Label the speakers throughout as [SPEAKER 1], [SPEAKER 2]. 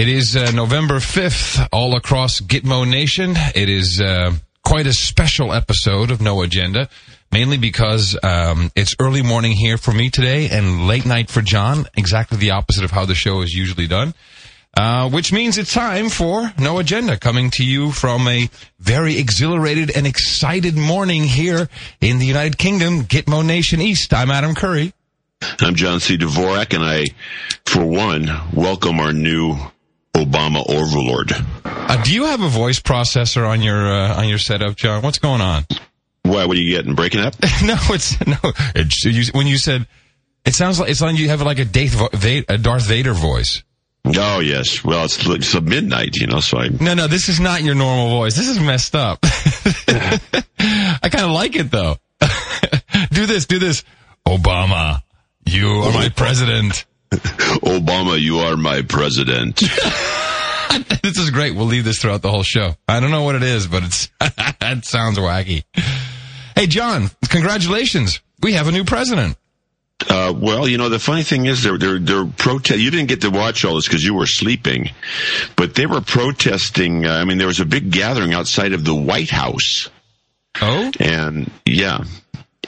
[SPEAKER 1] It is uh, November 5th, all across Gitmo Nation. It is uh, quite a special episode of No Agenda, mainly because um, it's early morning here for me today and late night for John, exactly the opposite of how the show is usually done. Uh, which means it's time for No Agenda, coming to you from a very exhilarated and excited morning here in the United Kingdom, Gitmo Nation East. I'm Adam Curry.
[SPEAKER 2] I'm John C. Dvorak, and I, for one, welcome our new Obama overlord.
[SPEAKER 1] Uh, do you have a voice processor on your uh, on your setup, John? What's going on?
[SPEAKER 2] Why? What are you getting? Breaking up?
[SPEAKER 1] no, it's no. It's, you, when you said, it sounds like it's on. You have like a Darth, a Darth Vader voice.
[SPEAKER 2] Oh yes. Well, it's it's a midnight, you know. So I.
[SPEAKER 1] No, no. This is not your normal voice. This is messed up. I kind of like it though. do this. Do this. Obama, you are my president.
[SPEAKER 2] Obama, you are my president.
[SPEAKER 1] this is great. We'll leave this throughout the whole show. I don't know what it is, but it's it sounds wacky. Hey, John, congratulations. We have a new president.
[SPEAKER 2] Uh, well, you know, the funny thing is they're, they're, they're protest. You didn't get to watch all this because you were sleeping, but they were protesting. Uh, I mean, there was a big gathering outside of the White House.
[SPEAKER 1] Oh?
[SPEAKER 2] And yeah.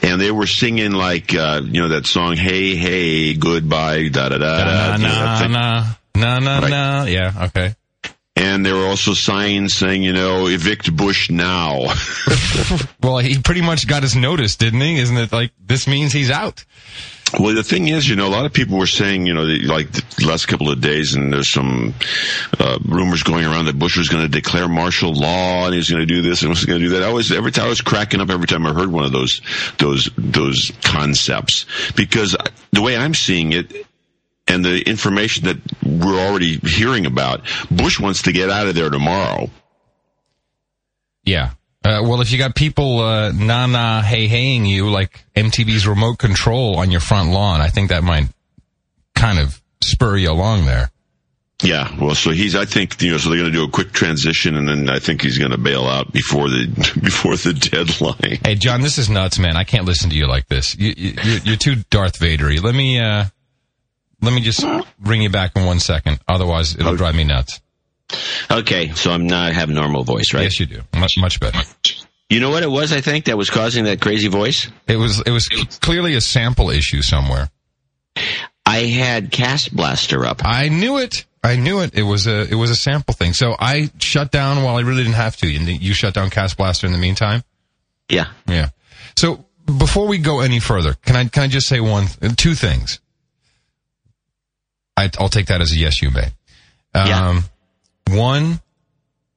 [SPEAKER 2] And they were singing like, uh, you know, that song, Hey, Hey, Goodbye, da da da. Da.
[SPEAKER 1] Na, na, na, na, na,
[SPEAKER 2] Right.
[SPEAKER 1] na. Yeah, okay.
[SPEAKER 2] And there were also signs saying, you know, evict Bush now.
[SPEAKER 1] Well, he pretty much got his notice, didn't he? Isn't it like, this means he's out?
[SPEAKER 2] Well, the thing is, you know, a lot of people were saying, you know, like the last couple of days, and there's some uh, rumors going around that Bush was going to declare martial law and he was going to do this and was going to do that. I was every time I was cracking up every time I heard one of those those those concepts because the way I'm seeing it. And the information that we're already hearing about, Bush wants to get out of there tomorrow.
[SPEAKER 1] Yeah. Uh, well, if you got people, uh, na na hey heying you like MTV's remote control on your front lawn, I think that might kind of spur you along there.
[SPEAKER 2] Yeah, well, so he's. I think you know. So they're going to do a quick transition, and then I think he's going to bail out before the before the deadline.
[SPEAKER 1] Hey, John, this is nuts, man. I can't listen to you like this. You, you, you're- you're too Darth Vadery. Let me, uh, let me just bring you back in one second. Otherwise, it'll drive me nuts.
[SPEAKER 3] Okay, so I'm not have normal voice, right?
[SPEAKER 1] Yes, you do. Much, much better.
[SPEAKER 3] You know what it was? I think that was causing that crazy voice.
[SPEAKER 1] It was, it was clearly a sample issue somewhere.
[SPEAKER 3] I had Cast Blaster up.
[SPEAKER 1] I knew it. I knew it. It was a, it was a sample thing. So I shut down while I really didn't have to. And you shut down Cast Blaster in the meantime.
[SPEAKER 3] Yeah.
[SPEAKER 1] Yeah. So before we go any further, can I can I just say one, two things? I, I'll take that as a yes, you may. Um,
[SPEAKER 3] Yeah.
[SPEAKER 1] One,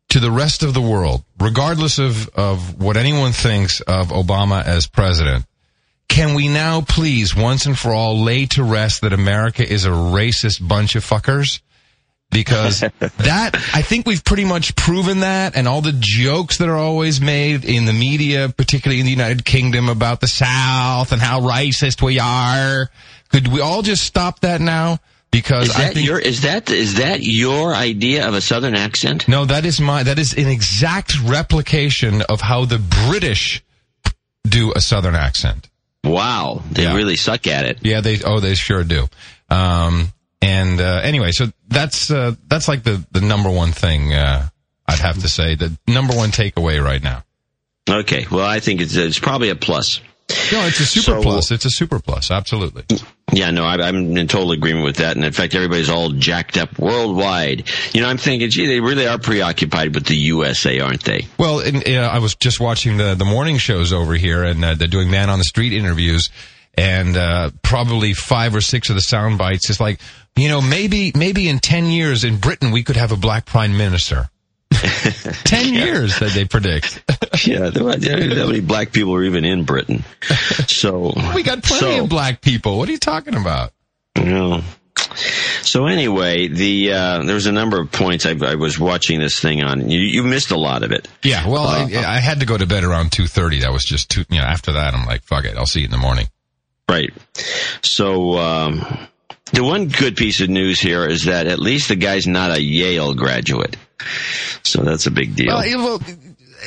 [SPEAKER 1] to the rest of the world, regardless of of what anyone thinks of Obama as president, can we now please once and for all lay to rest that America is a racist bunch of fuckers? because that I think we've pretty much proven that, and all the jokes that are always made in the media, particularly in the United Kingdom, about the South and how racist we are. Could we all just stop that now? Because
[SPEAKER 3] Is
[SPEAKER 1] I
[SPEAKER 3] that
[SPEAKER 1] think
[SPEAKER 3] your is that is that your idea of a Southern accent?
[SPEAKER 1] no, that is my that is an exact replication of how the British do a Southern accent.
[SPEAKER 3] Wow, they
[SPEAKER 1] Yeah.
[SPEAKER 3] really suck at it.
[SPEAKER 1] Yeah, they oh they sure do. Um, and uh, anyway, so that's uh, that's like the the number one thing uh, I'd have to say. The number one takeaway right now.
[SPEAKER 3] Okay, well, I think it's it's probably a plus.
[SPEAKER 1] No, it's a super
[SPEAKER 3] So-
[SPEAKER 1] plus. It's a super plus. Absolutely.
[SPEAKER 3] Yeah, no, I, I'm in total agreement with that. And in fact, everybody's all jacked up worldwide. You know, I'm thinking, gee, they really are preoccupied with the USA, aren't they?
[SPEAKER 1] Well, and, uh, I was just watching the the morning shows over here, and uh, they're doing man on the street interviews, and uh, probably five or six of the sound bites is like, you know, maybe maybe in ten years in Britain we could have a black prime minister. ten years that they predict.
[SPEAKER 3] yeah, there, were- many black people are even in Britain? So
[SPEAKER 1] we got plenty
[SPEAKER 3] so,
[SPEAKER 1] of black people. What are you talking about?
[SPEAKER 3] you know. So anyway, the uh, there was a number of points I, I was watching this thing on. You, you missed a lot of it.
[SPEAKER 1] Yeah, well, I, I had to go to bed around two thirty. That was just too. You know, after that, I'm like, fuck it. I'll see you in the morning.
[SPEAKER 3] Right. So um, the one good piece of news here is that at least the guy's not a Yale graduate. So that's a big deal.
[SPEAKER 1] Well,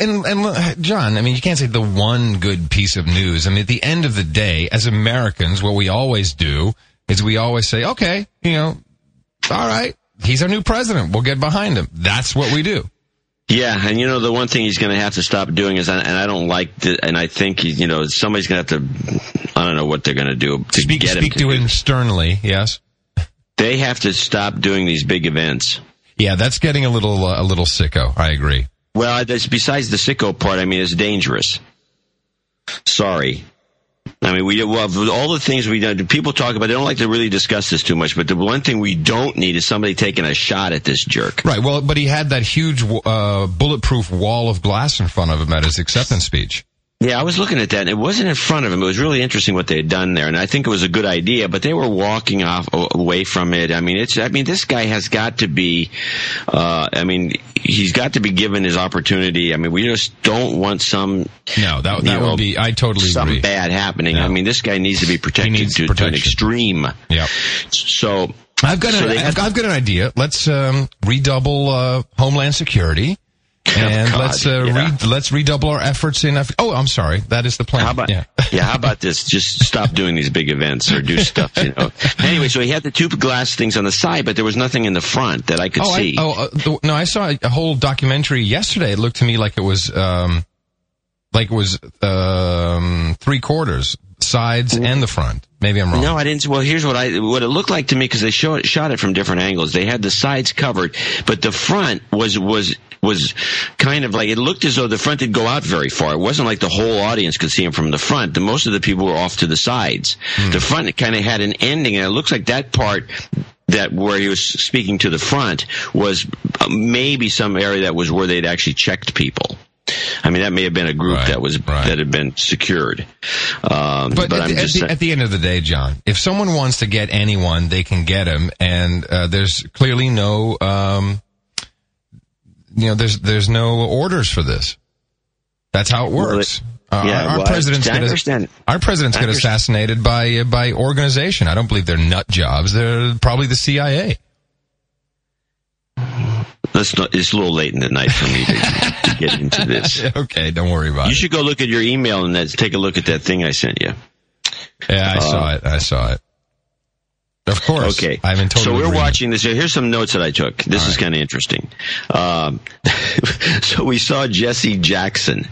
[SPEAKER 1] and and John, I mean, you can't say the one good piece of news. I mean, at the end of the day, as Americans, what we always do is we always say, okay, you know, all right, he's our new president. We'll get behind him. That's what we do.
[SPEAKER 3] Yeah, and you know the one thing he's going to have to stop doing is, and I don't like, the, and I think you know somebody's going to have to, I don't know what they're going to do to
[SPEAKER 1] speak,
[SPEAKER 3] get
[SPEAKER 1] speak
[SPEAKER 3] him to,
[SPEAKER 1] to him sternly. Yes,
[SPEAKER 3] they have to stop doing these big events.
[SPEAKER 1] Yeah, that's getting a little uh, a little sicko. I agree.
[SPEAKER 3] Well, besides the sicko part, I mean, it's dangerous. Sorry. I mean, we well, all the things we do. People talk about. They don't like to really discuss this too much. But the one thing we don't need is somebody taking a shot at this jerk.
[SPEAKER 1] Right. Well, but he had that huge uh, bulletproof wall of glass in front of him at his acceptance speech.
[SPEAKER 3] Yeah, I was looking at that, and it wasn't in front of him. It was really interesting what they had done there, and I think it was a good idea. But they were walking off away from it. I mean, it's. I mean, this guy has got to be. Uh, I mean, he's got to be given his opportunity. I mean, we just don't want some.
[SPEAKER 1] No, that that would be. I totally
[SPEAKER 3] something
[SPEAKER 1] agree.
[SPEAKER 3] bad happening. No. I mean, this guy needs to be protected to, to, an extreme.
[SPEAKER 1] Yeah.
[SPEAKER 3] So
[SPEAKER 1] I've got so an, I've, I've, got an idea. Let's um, redouble uh, Homeland Security. And God, let's uh, yeah. re- let's redouble our efforts in. Af- oh, I'm sorry, that is the plan.
[SPEAKER 3] How about
[SPEAKER 1] yeah.
[SPEAKER 3] yeah? How about this? Just stop doing these big events or do stuff. You know. Anyway, so he had the two glass things on the side, but there was nothing in the front that I could
[SPEAKER 1] oh,
[SPEAKER 3] see.
[SPEAKER 1] I, oh uh, the, no, I saw a whole documentary yesterday. It looked to me like it was um, like it was um, three quarters sides mm-hmm. and the front. Maybe I'm wrong.
[SPEAKER 3] No, I didn't. Well, here's what I what it looked like to me because they showed shot it from different angles. They had the sides covered, but the front was was was kind of like it looked as though the front did go out very far. It wasn't like the whole audience could see him from the front. The most of the people were off to the sides. Mm. The front kind of had an ending, and it looks like that part that where he was speaking to the front was uh, maybe some area that was where they'd actually checked people. I mean, that may have been a group right, that was right. that had been secured.
[SPEAKER 1] Um, but, but at, the, at, the, at, the, end of the day, John, if someone wants to get anyone, they can get him, and uh, there's clearly no, um, you know, there's there's no orders for this. That's how it works.
[SPEAKER 3] Well, it, yeah,
[SPEAKER 1] our,
[SPEAKER 3] well,
[SPEAKER 1] president's get our president's get assassinated by uh, by organization. I don't believe they're nut jobs. They're probably the CIA.
[SPEAKER 3] Let's not, it's a little late in the night for me to, to get into this.
[SPEAKER 1] okay, don't worry about
[SPEAKER 3] you
[SPEAKER 1] it.
[SPEAKER 3] You should go look at your email and take a look at that thing I sent you.
[SPEAKER 1] Yeah, I uh, saw it. I saw it. Of course.
[SPEAKER 3] Okay.
[SPEAKER 1] I'm in total
[SPEAKER 3] So we're
[SPEAKER 1] agreement.
[SPEAKER 3] watching this. Here's some notes that I took. This All is right. kind of interesting. Um, so we saw Jesse Jackson.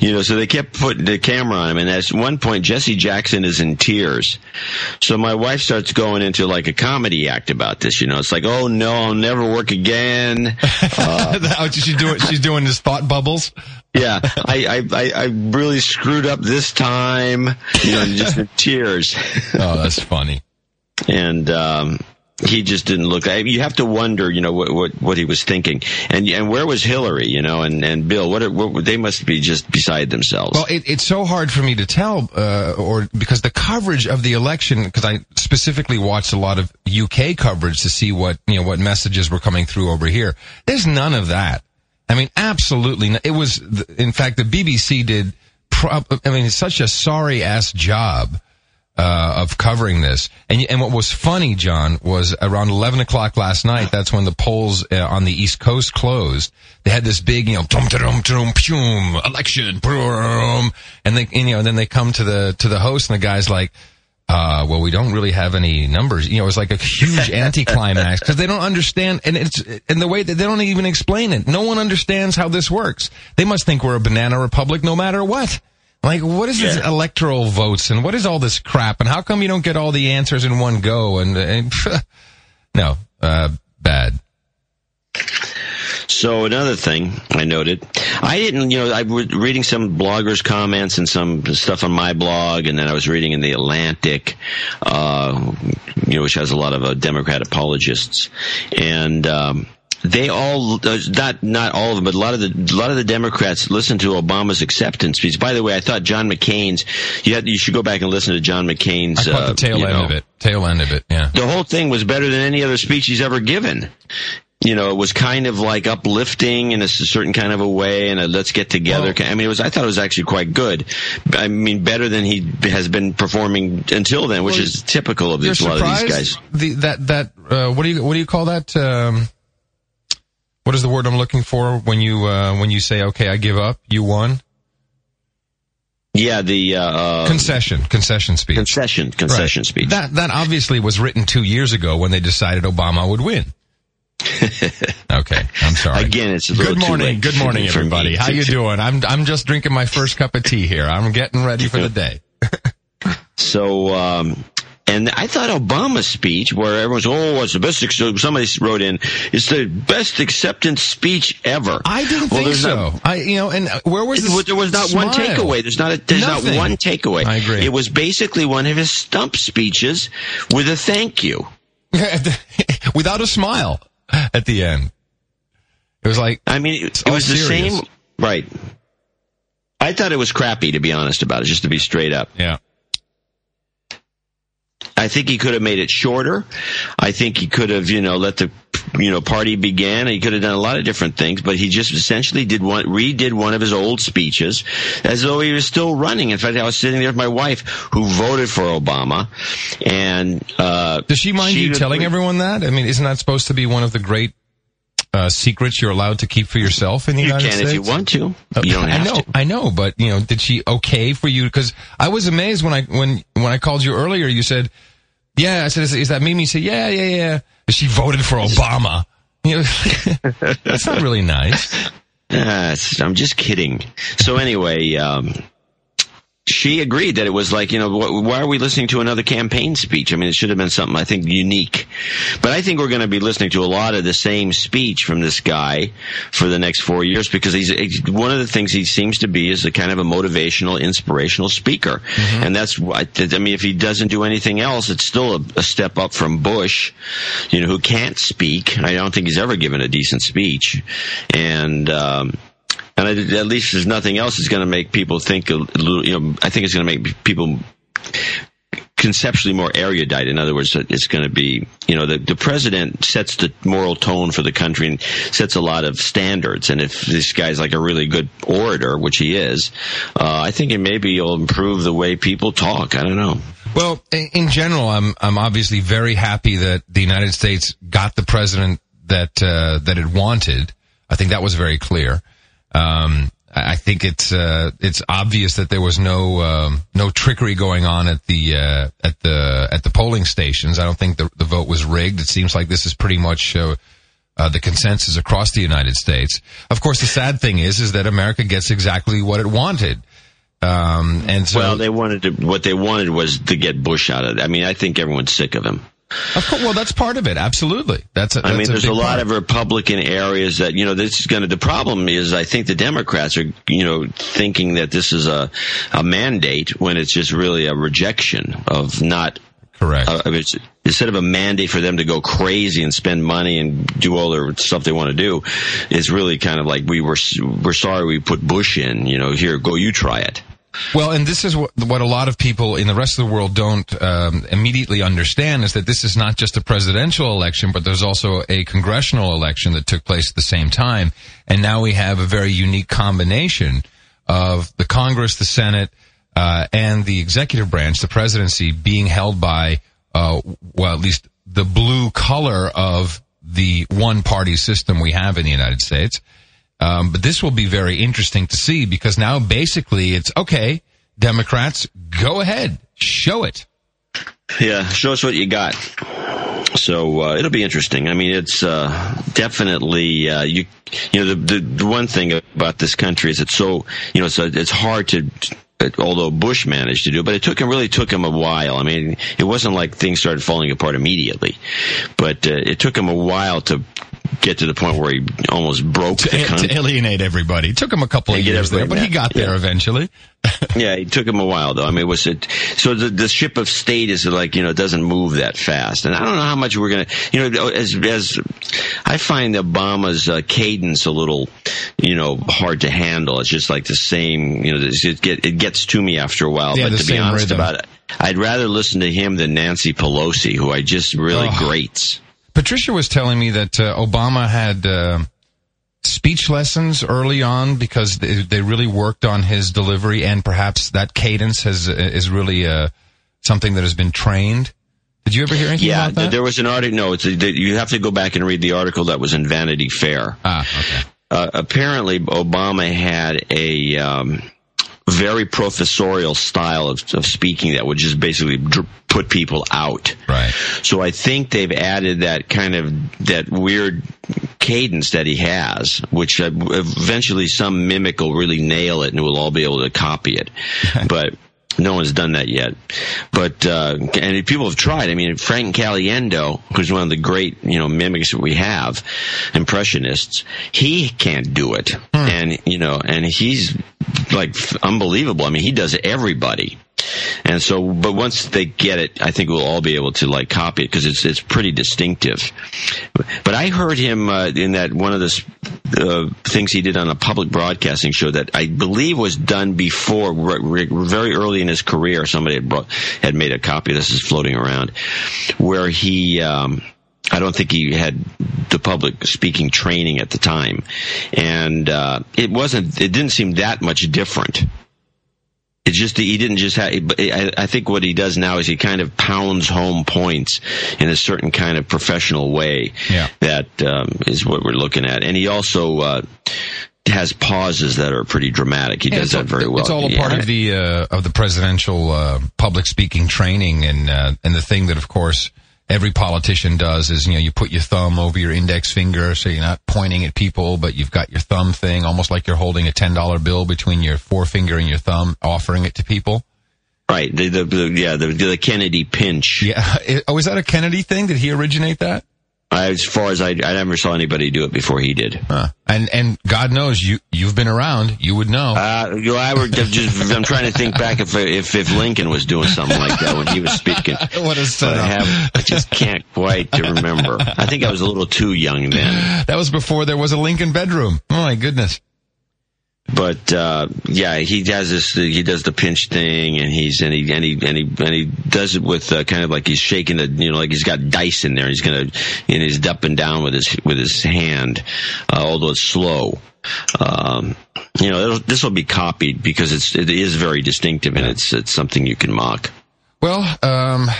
[SPEAKER 3] You know, so they kept putting the camera on him, and at one point, Jesse Jackson is in tears. So my wife starts going into like a comedy act about this. You know, it's like, oh no, I'll never work again.
[SPEAKER 1] Uh, she's doing. She's doing his thought bubbles.
[SPEAKER 3] Yeah, I, I, I really screwed up this time. You know, just in tears.
[SPEAKER 1] oh, that's funny
[SPEAKER 3] and um, he just didn't look. You have to wonder, you know, what what, what he was thinking, and and where was Hillary, you know, and and Bill? What, what they must be just beside themselves.
[SPEAKER 1] Well, it, it's so hard for me to tell, uh, or because the coverage of the election, because I specifically watched a lot of UK coverage to see what you know what messages were coming through over here. There's none of that. I mean, absolutely. It was, in fact, the BBC did. Pro- I mean, it's such a sorry ass job uh, of covering this. And, and what was funny, John, was around 11 o'clock last night, that's when the polls uh, on the East Coast closed. They had this big, you know, dum dum dum pum election, and they, and, you know, and then they come to the, to the host and the guy's like, uh, well, we don't really have any numbers. You know, it's like a huge anticlimax because they don't understand, and it's and the way that they don't even explain it. No one understands how this works. They must think we're a banana republic no matter what. Like, what is yeah. this electoral votes and what is all this crap? And how come you don't get all the answers in one go? And, and no, uh, bad.
[SPEAKER 3] So another thing I noted, I didn't, you know, I was reading some bloggers' comments and some stuff on my blog, and then I was reading in the Atlantic, uh, you know, which has a lot of uh, Democrat apologists, and um, they all uh, not not all of them, but a lot of the a lot of the Democrats listened to Obama's acceptance speech. By the way, I thought John McCain's you had, you should go back and listen to John McCain's.
[SPEAKER 1] I caught the uh, tail end know, of it. Tail end of it. Yeah.
[SPEAKER 3] The whole thing was better than any other speech he's ever given. You know, it was kind of like uplifting in a certain kind of a way, and a let's get together. Well, I mean, it was. I thought it was actually quite good. I mean, better than he has been performing until then, which well, is typical of this, a lot of these guys.
[SPEAKER 1] The, that that uh, what do you what do you call that? Um, what is the word I'm looking for when you uh, when you say okay, I give up, you won?
[SPEAKER 3] Yeah, the uh,
[SPEAKER 1] concession, concession speech,
[SPEAKER 3] concession, concession right. speech.
[SPEAKER 1] That that obviously was written two years ago when they decided Obama would win. okay, I'm sorry.
[SPEAKER 3] Again, it's a
[SPEAKER 1] good morning. Good morning, everybody. How you doing? I'm I'm just drinking my first cup of tea here. I'm getting ready for the day.
[SPEAKER 3] So, um, and I thought Obama's speech, where everyone's, oh, it's the best, somebody wrote in, it's the best acceptance speech ever.
[SPEAKER 1] I didn't
[SPEAKER 3] Well,
[SPEAKER 1] think so.
[SPEAKER 3] not-
[SPEAKER 1] I you know, and uh, where was
[SPEAKER 3] It there was not one takeaway. There's not a, there's
[SPEAKER 1] Nothing.
[SPEAKER 3] not one takeaway.
[SPEAKER 1] I agree.
[SPEAKER 3] It was basically one of his stump speeches with a thank you.
[SPEAKER 1] without a smile at the end. It was like
[SPEAKER 3] I mean, it, it was the same, right? I thought it was crappy, to be honest about it, just to be straight up.
[SPEAKER 1] yeah.
[SPEAKER 3] I think he could have made it shorter. I think he could have, you know, let the, you know, party begin. He could have done a lot of different things, but he just essentially did one, redid one of his old speeches as though he was still running. In fact, I was sitting there with my wife who voted for Obama and, uh,
[SPEAKER 1] Does she mind you
[SPEAKER 3] would-
[SPEAKER 1] telling everyone that? I mean, isn't that supposed to be one of the great uh, secrets you're allowed to keep for yourself in the
[SPEAKER 3] You
[SPEAKER 1] United
[SPEAKER 3] can
[SPEAKER 1] States?
[SPEAKER 3] if you want to. You don't
[SPEAKER 1] I
[SPEAKER 3] have
[SPEAKER 1] know,
[SPEAKER 3] to.
[SPEAKER 1] I know, but you know, did she okay for you? Because I was amazed when I when when I called you earlier. You said, "Yeah," I said, "Is, is that Mimi?" You said, "Yeah, yeah, yeah." She voted for Obama. You know, that's not really nice.
[SPEAKER 3] It's- I'm just kidding. So anyway, um, she agreed that it was like, you know, wh- why are we listening to another campaign speech? I mean, it should have been something, I think, unique. But I think we're going to be listening to a lot of the same speech from this guy for the next four years because he's, he's- one of the things he seems to be is a kind of a motivational, inspirational speaker. And that's what, I mean, if he doesn't do anything else, it's still a, a step up from Bush, you know, who can't speak. I don't think he's ever given a decent speech. And, um, and at least there's nothing else that's going to make people think a little. You know, I think it's going to make people conceptually more erudite. In other words, it's going to be, you know, the, the president sets the moral tone for the country and sets a lot of standards. And if this guy's like a really good orator, which he is, uh, I think it maybe will improve the way people talk. I don't know.
[SPEAKER 1] Well, in in general, I'm I'm obviously very happy that the United States got the president that uh, that it wanted. I think that was very clear. Um, I think it's uh, it's obvious that there was no um, no trickery going on at the uh, at the at the polling stations. I don't think the the vote was rigged. It seems like this is pretty much. Uh, uh, the consensus across the United States. Of course, the sad thing is, is that America gets exactly what it wanted. Um, and so,
[SPEAKER 3] well, they wanted to, what they wanted was to get Bush out of it. I mean, I think everyone's sick of him.
[SPEAKER 1] Of course, well, that's part of it. Absolutely, that's. A,
[SPEAKER 3] I mean,
[SPEAKER 1] that's
[SPEAKER 3] there's a, lot
[SPEAKER 1] part.
[SPEAKER 3] of Republican areas that you know this is going to. The problem is, I think the Democrats are you know thinking that this is a a mandate when it's just really a rejection of not.
[SPEAKER 1] correct.
[SPEAKER 3] Uh, it's, instead of a mandate for them to go crazy and spend money and do all their stuff they want to do, it's really kind of like we were we're sorry we put Bush in. You know, here go you try it.
[SPEAKER 1] Well, and this is what, what a lot of people in the rest of the world don't um, immediately understand is that this is not just a presidential election, but there's also a congressional election that took place at the same time, and now we have a very unique combination of the Congress, the Senate, uh, and the executive branch, the presidency, being held by, uh, well, at least the blue color of the one party system we have in the United States. Um, but this will be very interesting to see because now basically it's okay, Democrats, go ahead, show it.
[SPEAKER 3] Yeah, show us what you got. So uh, it'll be interesting. I mean, it's uh, definitely uh, you. You know, the, the the one thing about this country is it's so you know, so it's hard to. Although Bush managed to do, but it took him really took him a while. I mean, it wasn't like things started falling apart immediately, but uh, it took him a while to get to the point where he almost broke the
[SPEAKER 1] To,
[SPEAKER 3] country.
[SPEAKER 1] to alienate everybody. It took him a couple of years there, but he got there
[SPEAKER 3] Yeah.
[SPEAKER 1] eventually.
[SPEAKER 3] Yeah, it took him a while though. I mean, it was it? So the the ship of state is like you know it doesn't move that fast, and I don't know how much we're gonna you know as as I find Obama's uh, cadence a little you know hard to handle. It's just like the same you know it get it gets to me after a while.
[SPEAKER 1] Yeah,
[SPEAKER 3] but
[SPEAKER 1] the
[SPEAKER 3] to be honest
[SPEAKER 1] rhythm.
[SPEAKER 3] about it, I'd rather listen to him than Nancy Pelosi, who I just really
[SPEAKER 1] Oh.
[SPEAKER 3] grates.
[SPEAKER 1] Patricia was telling me that uh, Obama had uh, speech lessons early on because they, they really worked on his delivery, and perhaps that cadence has is really uh, something that has been trained. Did you ever hear anything
[SPEAKER 3] Yeah,
[SPEAKER 1] about that?
[SPEAKER 3] there was an article. No, it's a, you have to go back and read the article that was in Vanity Fair.
[SPEAKER 1] ah, okay.
[SPEAKER 3] uh, apparently Obama had a um, very professorial style of, of speaking that would just basically dr- put people out.
[SPEAKER 1] Right.
[SPEAKER 3] So I think they've added that kind of that weird cadence that he has, which uh, eventually some mimic will really nail it and we'll all be able to copy it. but no one's done that yet. But uh, and people have tried. I mean, Frank Caliendo, who's one of the great you know mimics that we have, impressionists, he can't do it, and you know, and he's like unbelievable. I mean, he does everybody. And so, but once they get it, I think we'll all be able to like copy it because it's it's pretty distinctive. But I heard him uh, in that one of the uh, things he did on a public broadcasting show that I believe was done before, re- re- very early in his career. Somebody had brought, had made a copy. This is floating around, where he. Um, I don't think he had the public speaking training at the time, and uh, it wasn't. It didn't seem that much different. It's just that he didn't just have. I I think what he does now is he kind of pounds home points in a certain kind of professional way.
[SPEAKER 1] Yeah.
[SPEAKER 3] That um, is what we're looking at, and he also. Uh, has pauses that are pretty dramatic. He
[SPEAKER 1] Yeah,
[SPEAKER 3] does that very well.
[SPEAKER 1] It's all a part
[SPEAKER 3] Yeah.
[SPEAKER 1] of the uh, of the presidential uh, public speaking training, and uh, and the thing that, of course, every politician does is you know you put your thumb over your index finger, so you're not pointing at people, but you've got your thumb thing, almost like you're holding a ten dollar bill between your forefinger and your thumb, offering it to people.
[SPEAKER 3] right. The, the, the yeah the, the Kennedy pinch.
[SPEAKER 1] Yeah. Oh, is that a Kennedy thing? Did he originate that?
[SPEAKER 3] I, as far as I, I never saw anybody do it before he did.
[SPEAKER 1] Huh. And and God knows you you've been around, you would know.
[SPEAKER 3] Uh, you know, I were just, I'm trying to think back if, if if Lincoln was doing something like that when he was speaking.
[SPEAKER 1] what a
[SPEAKER 3] But I have, I just can't quite remember. I think I was a little too young then.
[SPEAKER 1] That was before there was a Lincoln bedroom. Oh my goodness.
[SPEAKER 3] But uh, yeah, he does this. He does the pinch thing, and he's and he and he and he, and he does it with uh, kind of like he's shaking the you know like he's got dice in there. He's gonna and he's up and down with his with his hand, uh, although it's slow. Um, you know, this will be copied because it's it is very distinctive and it's it's something you can mock.
[SPEAKER 1] Well, um,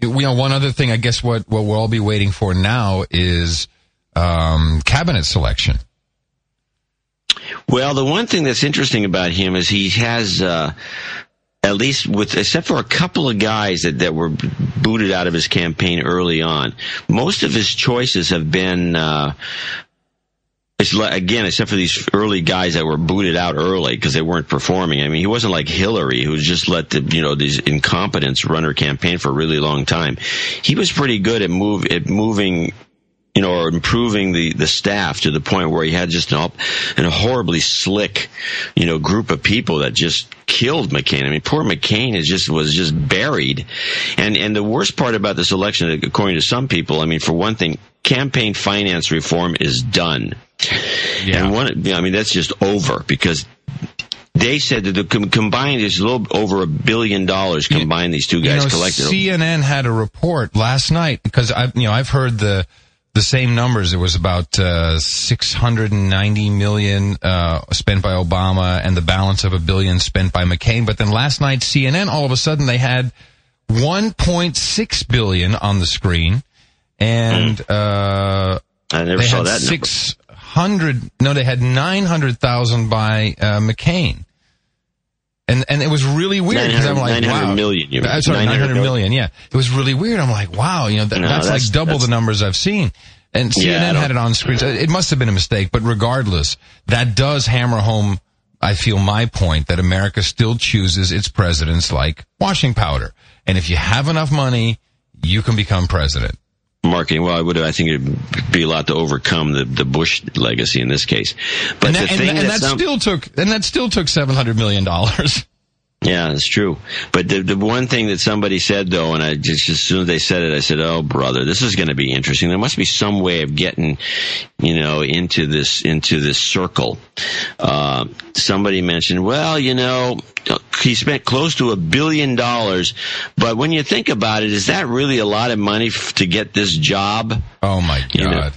[SPEAKER 1] you know, one other thing, I guess what, what we'll all be waiting for now is, um, cabinet selection.
[SPEAKER 3] Well, the one thing that's interesting about him is he has, uh, at least with, except for a couple of guys that, that were booted out of his campaign early on, most of his choices have been, uh, it's like, again, except for these early guys that were booted out early because they weren't performing. I mean, he wasn't like Hillary, who just let the, you know, these incompetents run her campaign for a really long time. He was pretty good at move, at moving you know, or improving the, the staff to the point where he had just an, an horribly slick, you know, group of people that just killed McCain. I mean, poor McCain is just, was just buried. And, and the worst part about this election, according to some people, I mean, for one thing, campaign finance reform is done. yeah. And one, I mean, that's just over because they said that the com- combined is a little over a billion dollars combined these two guys
[SPEAKER 1] you know,
[SPEAKER 3] collected.
[SPEAKER 1] CNN had a report last night because I, you know, I've heard the the same numbers. It was about uh, 690 million uh, spent by Obama and the balance of a billion spent by McCain. But then last night, CNN all of a sudden they had 1.6 billion on the screen, and uh,
[SPEAKER 3] I never
[SPEAKER 1] they
[SPEAKER 3] saw
[SPEAKER 1] had
[SPEAKER 3] that
[SPEAKER 1] 600. No, they had 900,000 by uh, McCain. And and it was really weird because I'm like,
[SPEAKER 3] 900
[SPEAKER 1] wow.
[SPEAKER 3] million, you mean.
[SPEAKER 1] Uh, sorry,
[SPEAKER 3] 900
[SPEAKER 1] 900 million. Yeah, it was really weird. I'm like, wow, you know, that,
[SPEAKER 3] No,
[SPEAKER 1] that's,
[SPEAKER 3] that's-
[SPEAKER 1] like double
[SPEAKER 3] that's-
[SPEAKER 1] the numbers I've seen. And CNN
[SPEAKER 3] Yeah,
[SPEAKER 1] had it on screen. So it must have been a mistake, but regardless, that does hammer home. I feel my point that America still chooses its presidents like washing powder. And if you have enough money, you can become president.
[SPEAKER 3] Marketing. Well, I would. I think it'd be a lot to overcome the the Bush legacy in this case. But
[SPEAKER 1] And
[SPEAKER 3] the
[SPEAKER 1] that, and,
[SPEAKER 3] thing
[SPEAKER 1] and that
[SPEAKER 3] that's not-
[SPEAKER 1] still took, and that still took 700 million dollars.
[SPEAKER 3] yeah, it's true. But the the one thing that somebody said though, and I just as soon as they said it, I said, "Oh, brother, this is going to be interesting. There must be some way of getting, you know, into this into this circle." Uh, somebody mentioned, well, you know. He spent close to a billion dollars, but when you think about it, is that really a lot of money f- to get this job?
[SPEAKER 1] Oh my god.
[SPEAKER 3] You know,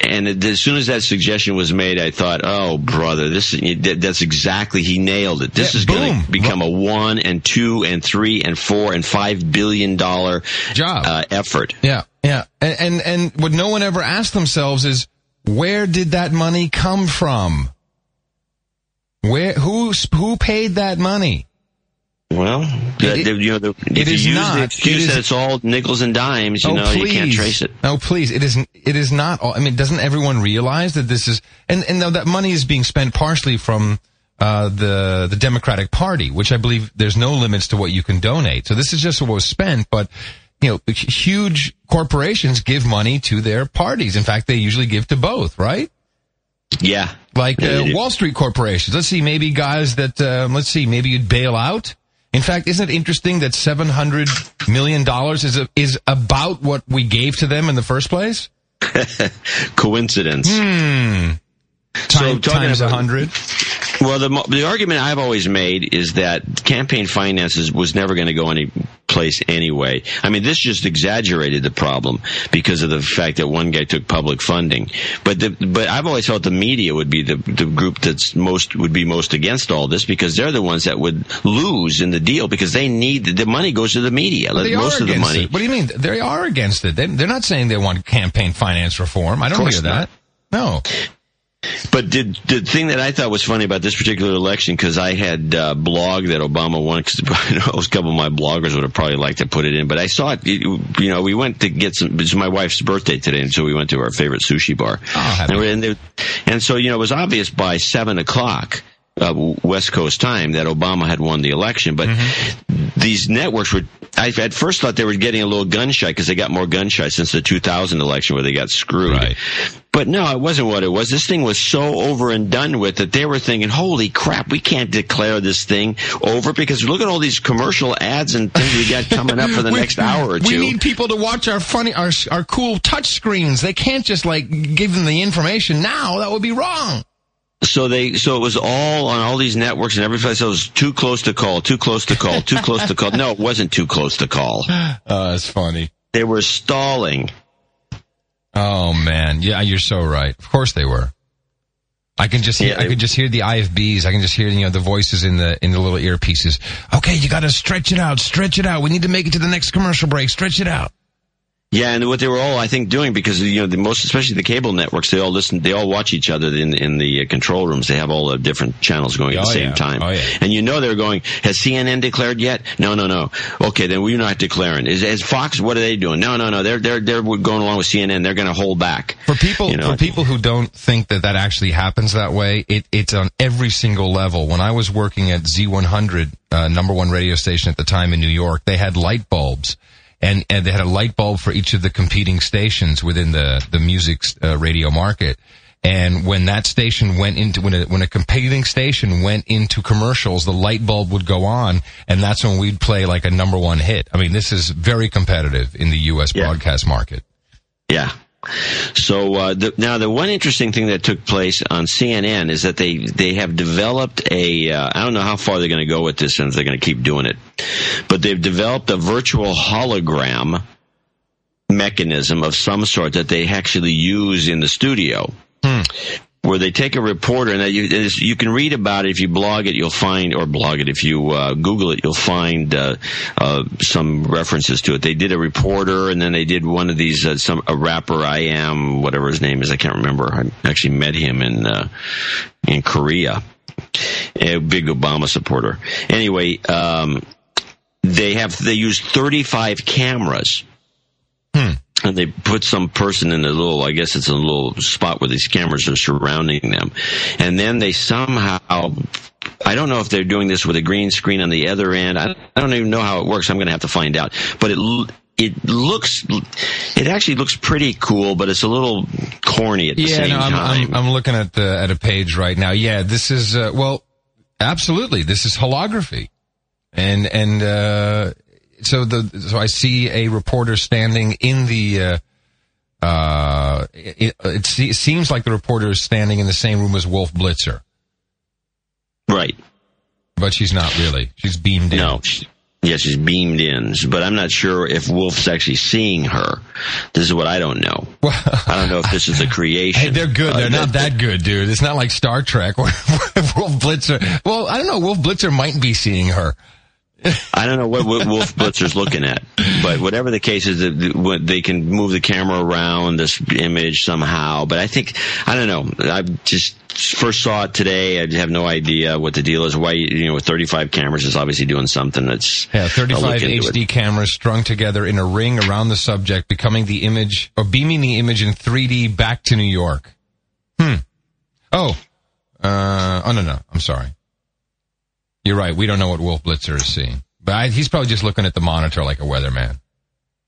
[SPEAKER 3] And as soon as that suggestion was made, I thought, "Oh, brother, this—that's exactly he nailed it. This
[SPEAKER 1] Yeah,
[SPEAKER 3] is going to become a one and two and three and four and five billion dollar
[SPEAKER 1] Job.
[SPEAKER 3] uh, effort."
[SPEAKER 1] Yeah, yeah. And, and and what no one ever asked themselves is where did that money come from? Where who who paid that money?
[SPEAKER 3] Well,
[SPEAKER 1] It-
[SPEAKER 3] the- you know, the,
[SPEAKER 1] it
[SPEAKER 3] if you
[SPEAKER 1] is
[SPEAKER 3] use
[SPEAKER 1] not.
[SPEAKER 3] the
[SPEAKER 1] It
[SPEAKER 3] excuse
[SPEAKER 1] is-
[SPEAKER 3] that it's all nickels and dimes, you know, you can't trace it.
[SPEAKER 1] No, please. It isn't. It is not. All, I mean, doesn't everyone realize that this is and and now that money is being spent partially from uh, the the Democratic Party, which I believe there's no limits to what you can donate. So this is just what was spent, but. You know, huge corporations give money to their parties. In fact, they usually give to both, right?
[SPEAKER 3] Yeah.
[SPEAKER 1] like uh. Wall Street corporations. Let's see, maybe guys that um, let's see, maybe you'd bail out. In fact, isn't it interesting that seven hundred million dollars is a, is about what we gave to them in the first place?
[SPEAKER 3] Coincidence.
[SPEAKER 1] Time,
[SPEAKER 3] talking
[SPEAKER 1] times a
[SPEAKER 3] about-
[SPEAKER 1] hundred.
[SPEAKER 3] Well, the the argument I've always made is that campaign finances was never going to go any place anyway. I mean, this just exaggerated the problem because of the fact that one guy took public funding. But the, but I've always felt the media would be the the group that's most would be most against all this because they're the ones that would lose in the deal because they need the money goes to the media.
[SPEAKER 1] They
[SPEAKER 3] most
[SPEAKER 1] are
[SPEAKER 3] of the money.
[SPEAKER 1] it. What do you mean? They are against it. They, they're not saying they want campaign finance reform. I don't hear that. No.
[SPEAKER 3] But the the thing that I thought was funny about this particular election because I had uh, blogged that Obama won because a couple of my bloggers would have probably liked to put it in, but I saw it. You you know, we went to get some. It's my wife's birthday today, and so we went to our favorite sushi bar.
[SPEAKER 1] happy.
[SPEAKER 3] and, we- and, they- and so you know, it was obvious by seven o'clock. Uh, West Coast time that Obama had won the election, but these networks were. I at first thought they were getting a little gun shy because they got more gun shy since the 2000 election where they got screwed.
[SPEAKER 1] Right.
[SPEAKER 3] But no, it wasn't what it was. This thing was so over and done with that they were thinking, holy crap, we can't declare this thing over because look at all these commercial ads and things we got coming up for the
[SPEAKER 1] We-
[SPEAKER 3] next hour or
[SPEAKER 1] We need people to watch our funny, our our cool touch screens. They can't just like give them the information now. That would be wrong.
[SPEAKER 3] so they, so it was all on all these networks and every place. It was too close to call, too close to call, too close to call. No, it wasn't too close to call.
[SPEAKER 1] Uh, that's funny.
[SPEAKER 3] They were stalling.
[SPEAKER 1] Oh man, yeah, you're so right. Of course they were. I can just hear,
[SPEAKER 3] Yeah,
[SPEAKER 1] I
[SPEAKER 3] I-
[SPEAKER 1] can just hear the IFBs. I can just hear you know the voices in the in the little earpieces. Okay, you got to stretch it out, stretch it out. We need to make it to the next commercial break. Stretch it out.
[SPEAKER 3] Yeah, and what they were all, I think, doing because you know the most, especially the cable networks, they all listen, they all watch each other in in the uh, control rooms. They have all the different channels going at the
[SPEAKER 1] Oh,
[SPEAKER 3] same
[SPEAKER 1] yeah.
[SPEAKER 3] time,
[SPEAKER 1] Oh, yeah.
[SPEAKER 3] and you know they're going. Has CNN declared yet? No, no, no. Okay, then we're not declaring. Is, is Fox? What are they doing? No, no, no. They're they're they're going along with CNN. They're going to hold back
[SPEAKER 1] For people,
[SPEAKER 3] You know,
[SPEAKER 1] for people who don't think that that actually happens that way, it, it's on every single level. When I was working at Z100, uh, number one radio station at the time in New York, they had light bulbs. And, and they had a light bulb for each of the competing stations within the, the music uh, radio market. And when that station went into, when a, when a competing station went into commercials, the light bulb would go on and that's when we'd play like a number one hit. I mean, this is very competitive in the U.S.
[SPEAKER 3] Yeah.
[SPEAKER 1] broadcast market.
[SPEAKER 3] Yeah. So uh, the, now the one interesting thing that took place on CNN is that they they have developed a uh, I don't know how far they're going to go with this and they're going to keep doing it, but they've developed a virtual hologram mechanism of some sort that they actually use in the studio. Where they take a reporter and you, you can read about it if you blog it, you'll find, or blog it if you uh, Google it, you'll find uh, uh, some references to it. They did a reporter, and then they did one of these uh, some a rapper I am whatever his name is I can't remember. I actually met him in uh, in Korea, a big Obama supporter. Anyway, um, they have they use 35 cameras and they put some person in a little i guess it's a little spot where these cameras are surrounding them. And then they somehow i don't know if they're doing this with a green screen on the other end. I, don't even know how it works. I'm going to have to find out. But it it looks it actually looks pretty cool but it's a little corny at the
[SPEAKER 1] yeah,
[SPEAKER 3] same
[SPEAKER 1] no, I'm,
[SPEAKER 3] time.
[SPEAKER 1] I'm, I'm looking at the at a page right now. Yeah, this is uh, well, absolutely, this is holography, and and uh, so the so I see a reporter standing in the. Uh, uh, it, it se- seems like the reporter is standing in the same room as Wolf Blitzer,
[SPEAKER 3] right
[SPEAKER 1] but she's not really. She's beamed in.
[SPEAKER 3] no she- yeah she's beamed in but i'm not sure if wolf's actually seeing her this is what i don't know
[SPEAKER 1] Well,
[SPEAKER 3] I don't know if this is a creation.
[SPEAKER 1] Hey, they're good.
[SPEAKER 3] Uh,
[SPEAKER 1] They're not that good, dude. It's not like Star Trek where Wolf Blitzer. Well, I don't know. Wolf Blitzer might be seeing her.
[SPEAKER 3] I don't know what, Wolf Blitzer's looking at, but whatever the case is, they can move the camera around this image somehow. But I think I don't know. I just first saw it today. I have no idea what the deal is. Why you know, with 35 cameras is obviously doing something that's
[SPEAKER 1] yeah, 35 HD it. cameras strung together in a ring around the subject, becoming the image or beaming the image in 3D back to New York. Hmm. Oh. Uh. Oh no no. I'm sorry. You're right. We don't know what Wolf Blitzer is seeing, but I, he's probably just looking at the monitor like a weatherman.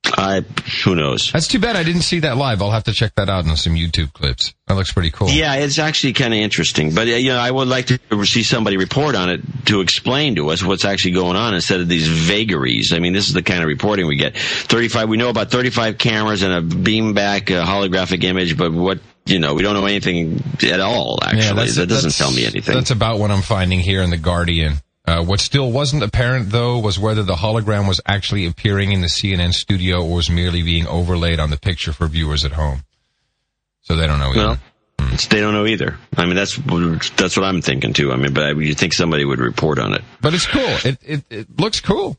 [SPEAKER 3] I who knows?
[SPEAKER 1] That's too bad I didn't see that live. I'll have to check that out in some YouTube clips. That looks pretty cool.
[SPEAKER 3] Yeah, it's actually kind of interesting. But uh, you know, I would like to see somebody report on it to explain to us what's actually going on instead of these vagaries. I mean, this is the kind of reporting we get. Thirty-five. We know about thirty-five cameras and a beam back uh, holographic image, but what you know, we don't know anything at all. Actually, yeah, that doesn't tell me anything.
[SPEAKER 1] That's about what I'm finding here in the Guardian. Uh, what still wasn't apparent, though, was whether the hologram was actually appearing in the CNN studio or was merely being overlaid on the picture for viewers at home. So they don't know either. Well,
[SPEAKER 3] mm. they don't know either. I mean, that's that's what I'm thinking too. I mean, but you think somebody would report on it?
[SPEAKER 1] But it's cool. It it, it looks cool.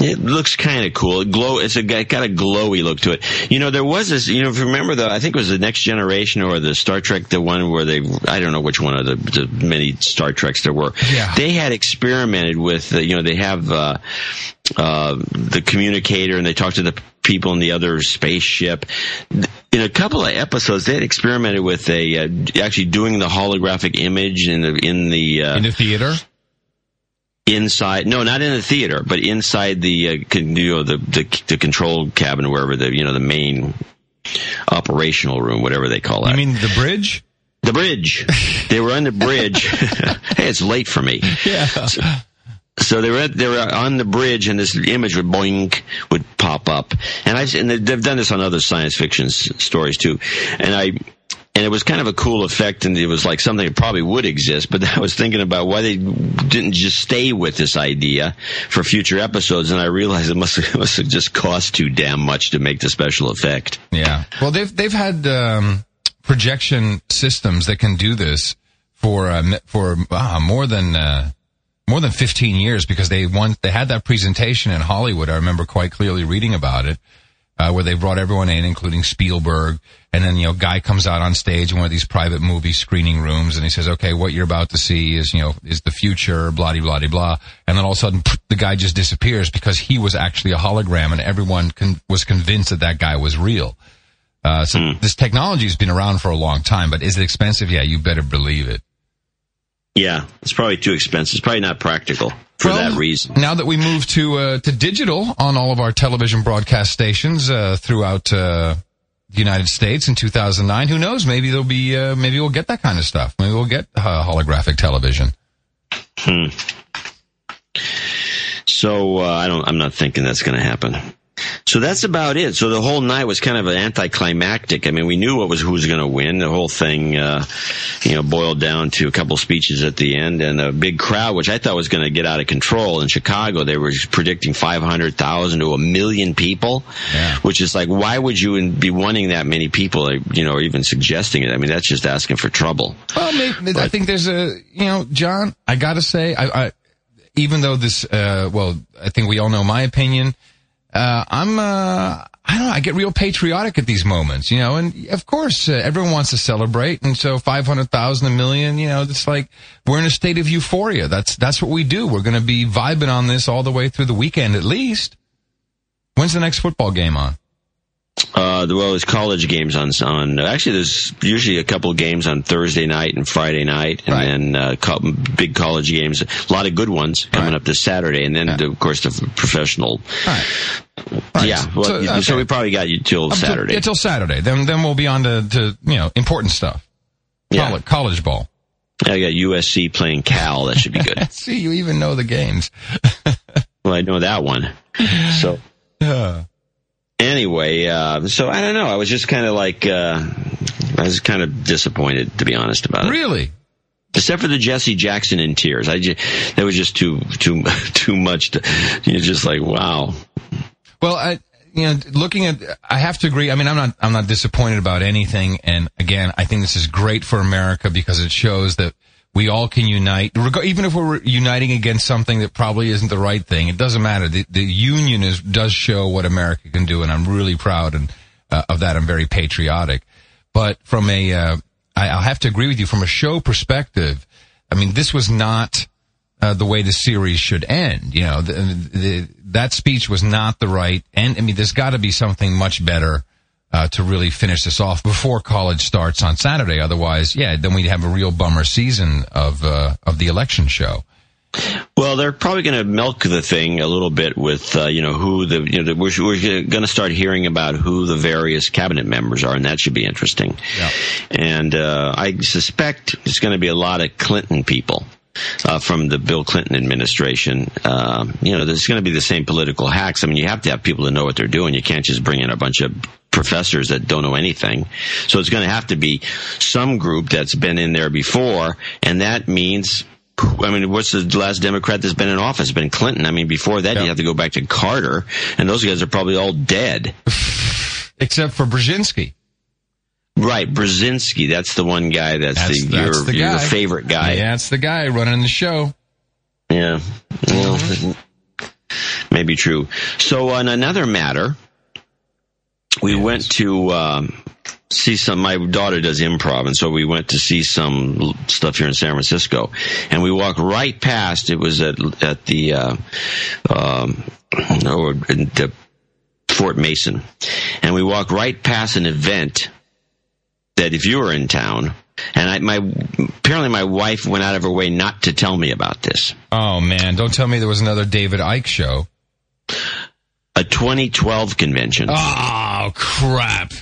[SPEAKER 3] It looks kind of cool. It glow. It's a got a glowy look to it. You know, there was this. You know, if you remember though, I think it was the Next Generation or the Star Trek, the one where they, I don't know which one of the, the many Star Treks there were.
[SPEAKER 1] Yeah.
[SPEAKER 3] They had experimented with. Uh, you know, they have uh, uh, the communicator, and they talk to the people in the other spaceship. In a couple of episodes, they had experimented with a uh, actually doing the holographic image in the in the
[SPEAKER 1] uh, in the theater
[SPEAKER 3] inside no not in the theater but inside the uh, you know the, the, the control cabin wherever the you know the main operational room whatever they call it
[SPEAKER 1] i mean the bridge?
[SPEAKER 3] The bridge. They were on the bridge. Hey it's late for me.
[SPEAKER 1] Yeah.
[SPEAKER 3] So, so they were at, they were on the bridge, and this image would boink would pop up, and I and they've done this on other science fiction stories too, and I and it was kind of a cool effect and it was like something that probably would exist but i was thinking about why they didn't just stay with this idea for future episodes and i realized it must have, must have just cost too damn much to make the special effect.
[SPEAKER 1] Yeah. Well they've they've had um, projection systems that can do this for uh, for uh, more than uh, more than 15 years because they want they had that presentation in Hollywood. I remember quite clearly reading about it uh, where they brought everyone in, including Spielberg. And then, you know, guy comes out on stage in one of these private movie screening rooms and he says, okay, what you're about to see is, you know, is the future, blah, blah, blah, blah. And then all of a sudden, the guy just disappears because he was actually a hologram and everyone con- was convinced that that guy was real. Uh, so mm. this technology has been around for a long time, but is it expensive? Yeah, you better believe it.
[SPEAKER 3] Yeah, it's probably too expensive. It's probably not practical for that reason.
[SPEAKER 1] Now that we move to uh, to digital on all of our television broadcast stations uh, throughout uh, the United States in 2009, who knows? Maybe there'll be uh, maybe we'll get that kind of stuff. Maybe we'll get uh, holographic television.
[SPEAKER 3] Hmm. So uh, I don't. I'm not thinking that's going to happen. So that's about it. So the whole night was kind of an anticlimactic. I mean, we knew what was who was going to win. The whole thing, uh, you know, boiled down to a couple speeches at the end and a big crowd, which I thought was going to get out of control. In Chicago, they were predicting 500,000 to a million people,
[SPEAKER 1] yeah.
[SPEAKER 3] which is like, why would you be wanting that many people, you know, or even suggesting it? I mean, that's just asking for trouble.
[SPEAKER 1] Well, maybe, but, I think there's a, you know, John, I got to say, I, I, even though this, uh, well, I think we all know my opinion uh, I'm, uh, I don't know, I get real patriotic at these moments, you know, and of course, uh, everyone wants to celebrate. And so 500,000, a million, you know, it's like we're in a state of euphoria. That's, that's what we do. We're going to be vibing on this all the way through the weekend at least. When's the next football game on?
[SPEAKER 3] Uh, well, there's college games on on. Actually, there's usually a couple of games on Thursday night and Friday night, and
[SPEAKER 1] right.
[SPEAKER 3] then uh, co- big college games. A lot of good ones coming right. up this Saturday, and then yeah. the, of course the professional.
[SPEAKER 1] Right.
[SPEAKER 3] Yeah, well, so, okay. so, we probably got you till Saturday.
[SPEAKER 1] Until Saturday, then then we'll be on to, to you know important stuff. Yeah. College, college ball.
[SPEAKER 3] Yeah, I got USC playing Cal. That should be good.
[SPEAKER 1] See, you even know the games.
[SPEAKER 3] well, I know that one. So.
[SPEAKER 1] Yeah
[SPEAKER 3] anyway, uh, so I don't know. I was just kind of like, uh, I was kind of disappointed to be honest about it.
[SPEAKER 1] Really?
[SPEAKER 3] Except for the Jesse Jackson in tears. I just, that was just too, too, too much to, you're just like, wow.
[SPEAKER 1] Well, I, you know, looking at, I have to agree. I mean, I'm not, I'm not disappointed about anything. And again, I think this is great for America because it shows that we all can unite, even if we're uniting against something that probably isn't the right thing. It doesn't matter. The, the union is does show what America can do, and I'm really proud and uh, of that. I'm very patriotic. But from a, uh, I, I'll have to agree with you from a show perspective. I mean, this was not uh, the way the series should end. You know, the, the, that speech was not the right end. I mean, there's got to be something much better uh, to really finish this off before college starts on Saturday. Otherwise, yeah, then we'd have a real bummer season of uh, of the election show.
[SPEAKER 3] Well, they're probably going to milk the thing a little bit with, uh, you know, who the, you know, we're, we're going to start hearing about who the various cabinet members are, and that should be interesting.
[SPEAKER 1] Yeah.
[SPEAKER 3] And uh, I suspect it's going to be a lot of Clinton people. Uh, from the Bill Clinton administration, uh, you know, there's going to be the same political hacks. I mean, you have to have people that know what they're doing. You can't just bring in a bunch of professors that don't know anything. So it's going to have to be some group that's been in there before, and that means I mean, what's the last Democrat that's been in office? Bill Clinton. I mean, before that,
[SPEAKER 1] Yeah.
[SPEAKER 3] you have to go back to Carter, and those guys are probably all dead.
[SPEAKER 1] Except for Brzezinski.
[SPEAKER 3] Right, Brzezinski. That's the one guy that's,
[SPEAKER 1] That's-
[SPEAKER 3] the,
[SPEAKER 1] that's
[SPEAKER 3] your,
[SPEAKER 1] the
[SPEAKER 3] your favorite guy.
[SPEAKER 1] Yeah, it's the guy running the show.
[SPEAKER 3] Yeah. Well, maybe true. So on another matter, we went to um, see some. My daughter does improv, and so we went to see some stuff here in San Francisco. And we walked right past. It was at at the uh, um, no, the Fort Mason, and we walked right past an event that if you were in town. And I, my apparently my wife went out of her way not to tell me about this.
[SPEAKER 1] Oh man, don't tell me there was another David Icke show.
[SPEAKER 3] A 2012 convention.
[SPEAKER 1] Oh crap.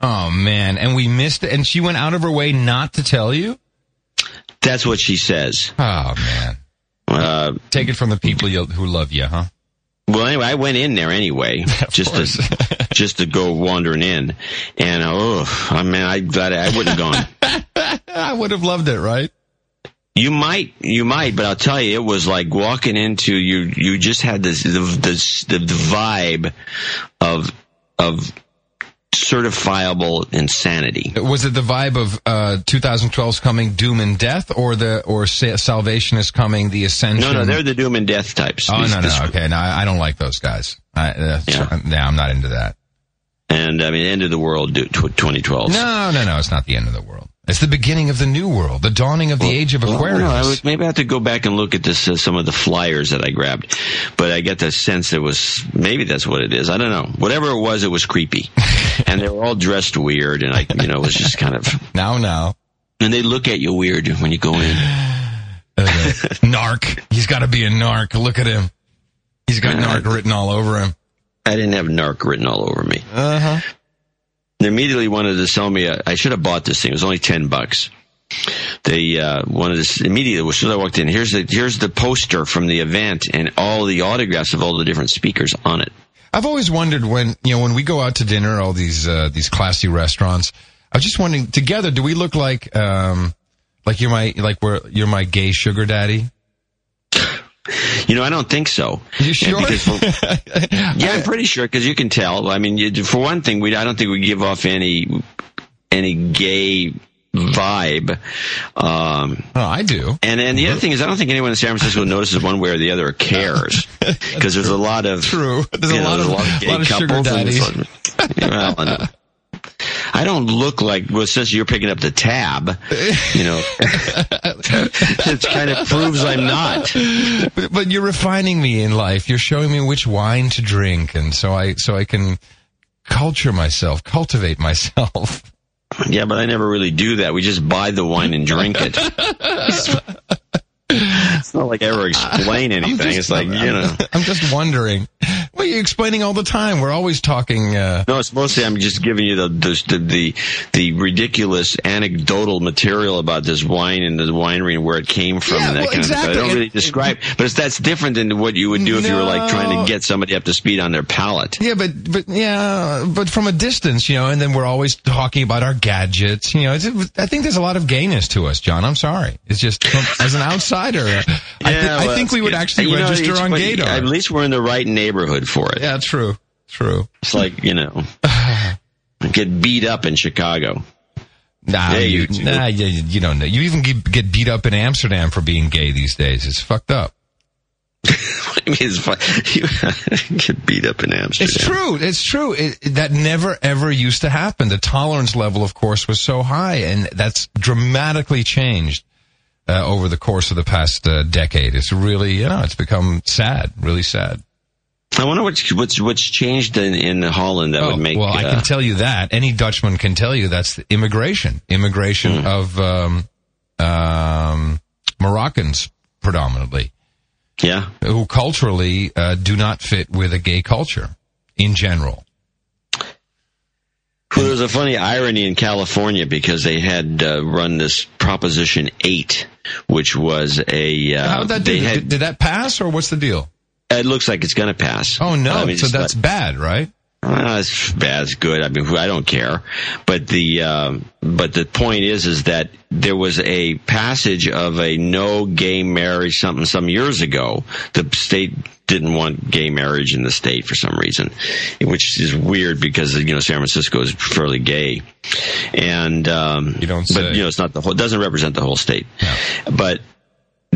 [SPEAKER 1] Oh man, and we missed it, and she went out of her way not to tell you.
[SPEAKER 3] That's what she says.
[SPEAKER 1] Oh man,
[SPEAKER 3] Uh,
[SPEAKER 1] take it from the people you, who love you, huh?
[SPEAKER 3] well, anyway, I went in there anyway, just to just to go wandering in, and oh, I mean, I glad I wouldn't have gone.
[SPEAKER 1] I would have loved it, right?
[SPEAKER 3] You might, you might, but I'll tell you, it was like walking into you. You just had this the the, the vibe of of certifiable insanity.
[SPEAKER 1] Was it the vibe of uh, 2012's coming, Doom and Death, or the or sa- Salvation is coming, the Ascension?
[SPEAKER 3] No, no, they're the doom and death types.
[SPEAKER 1] Oh
[SPEAKER 3] This-
[SPEAKER 1] no,
[SPEAKER 3] this-
[SPEAKER 1] no, okay, no, I I don't like those guys. I, uh,
[SPEAKER 3] Yeah.
[SPEAKER 1] yeah, I'm not into that.
[SPEAKER 3] And I mean, end of the world, 2012.
[SPEAKER 1] No, no, no, it's not the end of the world. It's the beginning of the new world, the dawning of the age of
[SPEAKER 3] Well,
[SPEAKER 1] Aquarius.
[SPEAKER 3] know. I would, maybe I have to go back and look at this, uh, some of the flyers that I grabbed, but I get the sense it was maybe that's what it is. I don't know. Whatever it was, it was creepy, and they were all dressed weird, and I, you know, it was just kind of.
[SPEAKER 1] now, now.
[SPEAKER 3] And they look at you weird when you go in.
[SPEAKER 1] Uh, narc. He's got to be a narc. Look at him. He's got narc written all over him.
[SPEAKER 3] I didn't have narc written all over me.
[SPEAKER 1] Uh huh.
[SPEAKER 3] They immediately wanted to sell me. A, I should have bought this thing. It was only ten bucks. They uh, wanted to immediately as soon as I walked in. Here's the here's the poster from the event and all the autographs of all the different speakers on it.
[SPEAKER 1] I've always wondered when you know when we go out to dinner, all these uh, these classy restaurants. I was just wondering, together, do we look like um like you're my like we're you're my gay sugar daddy?
[SPEAKER 3] You know, I don't think so.
[SPEAKER 1] You sure?
[SPEAKER 3] For- yeah, I'm pretty sure because you can tell. I mean, you, for one thing, we I don't think we give off any any gay vibe. Um,
[SPEAKER 1] Oh, I do.
[SPEAKER 3] and and the other thing is, I don't think anyone in San Francisco notices one way or the other or cares because there's a lot of
[SPEAKER 1] True. There's a
[SPEAKER 3] know,
[SPEAKER 1] lot
[SPEAKER 3] there's
[SPEAKER 1] of,
[SPEAKER 3] gay
[SPEAKER 1] lot of
[SPEAKER 3] couples and
[SPEAKER 1] daddies.
[SPEAKER 3] like- well, and I don't look like well since you're picking up the tab, you know, it kind of proves I'm not.
[SPEAKER 1] But, but you're refining me in life. You're showing me which wine to drink, and so I so I can culture myself, cultivate myself.
[SPEAKER 3] Yeah, but I never really do that. We just buy the wine and drink it. it's not like I ever explain anything. it's like, you know.
[SPEAKER 1] I'm just wondering. Well, you're explaining all the time. We're always talking. Uh,
[SPEAKER 3] No, it's mostly I'm just giving you the the the, the ridiculous anecdotal material about this wine and the winery and where it came from
[SPEAKER 1] Yeah,
[SPEAKER 3] and that
[SPEAKER 1] well,
[SPEAKER 3] kind of stuff. I don't really describe, but it's, that's different than what you would do if you were like trying to get somebody up to speed on their palate.
[SPEAKER 1] yeah, but but yeah, but from a distance, you know. And then we're always talking about our gadgets. You know, it's, I think there's a lot of gayness to us, John. I'm sorry. It's just as an outsider, I, thi- I think we would actually
[SPEAKER 3] you know,
[SPEAKER 1] register on Gaydar.
[SPEAKER 3] At least we're in the right neighborhood for it.
[SPEAKER 1] yeah, true, true.
[SPEAKER 3] It's like you know, get beat up in Chicago.
[SPEAKER 1] Nah,
[SPEAKER 3] Yeah,
[SPEAKER 1] you,
[SPEAKER 3] you
[SPEAKER 1] nah, you, you don't know. You even get, get beat up in Amsterdam for being gay these days. It's fucked up.
[SPEAKER 3] I mean, it's fun. You get beat up in Amsterdam.
[SPEAKER 1] It's true. It's true. It, that never ever used to happen. The tolerance level, of course, was so high, and that's dramatically changed uh, over the course of the past uh, decade. It's really, you know, it's become sad, really sad.
[SPEAKER 3] I wonder what's what's what's changed in, in Holland that
[SPEAKER 1] Oh,
[SPEAKER 3] would make.
[SPEAKER 1] well, I
[SPEAKER 3] uh,
[SPEAKER 1] can tell you that any Dutchman can tell you that's the immigration, immigration
[SPEAKER 3] Hmm.
[SPEAKER 1] of um, um, Moroccans predominantly,
[SPEAKER 3] yeah.
[SPEAKER 1] who culturally uh, do not fit with a gay culture in general.
[SPEAKER 3] Well, there's a funny irony in California because they had uh, run this Proposition Eight, which was a uh,
[SPEAKER 1] How that
[SPEAKER 3] they
[SPEAKER 1] did,
[SPEAKER 3] had.
[SPEAKER 1] did, did that pass or what's the deal?
[SPEAKER 3] It looks like it's going to pass.
[SPEAKER 1] Oh no,
[SPEAKER 3] I mean,
[SPEAKER 1] so that's bad, right?
[SPEAKER 3] Uh, it's bad. It's good. I mean, I don't care. But the um, but the point is, is that there was a passage of a no gay marriage something some years ago. The state didn't want gay marriage in the state for some reason, which is weird because you know San Francisco is fairly gay, and um,
[SPEAKER 1] You don't
[SPEAKER 3] But you know, it's not the whole. It doesn't represent the whole state. But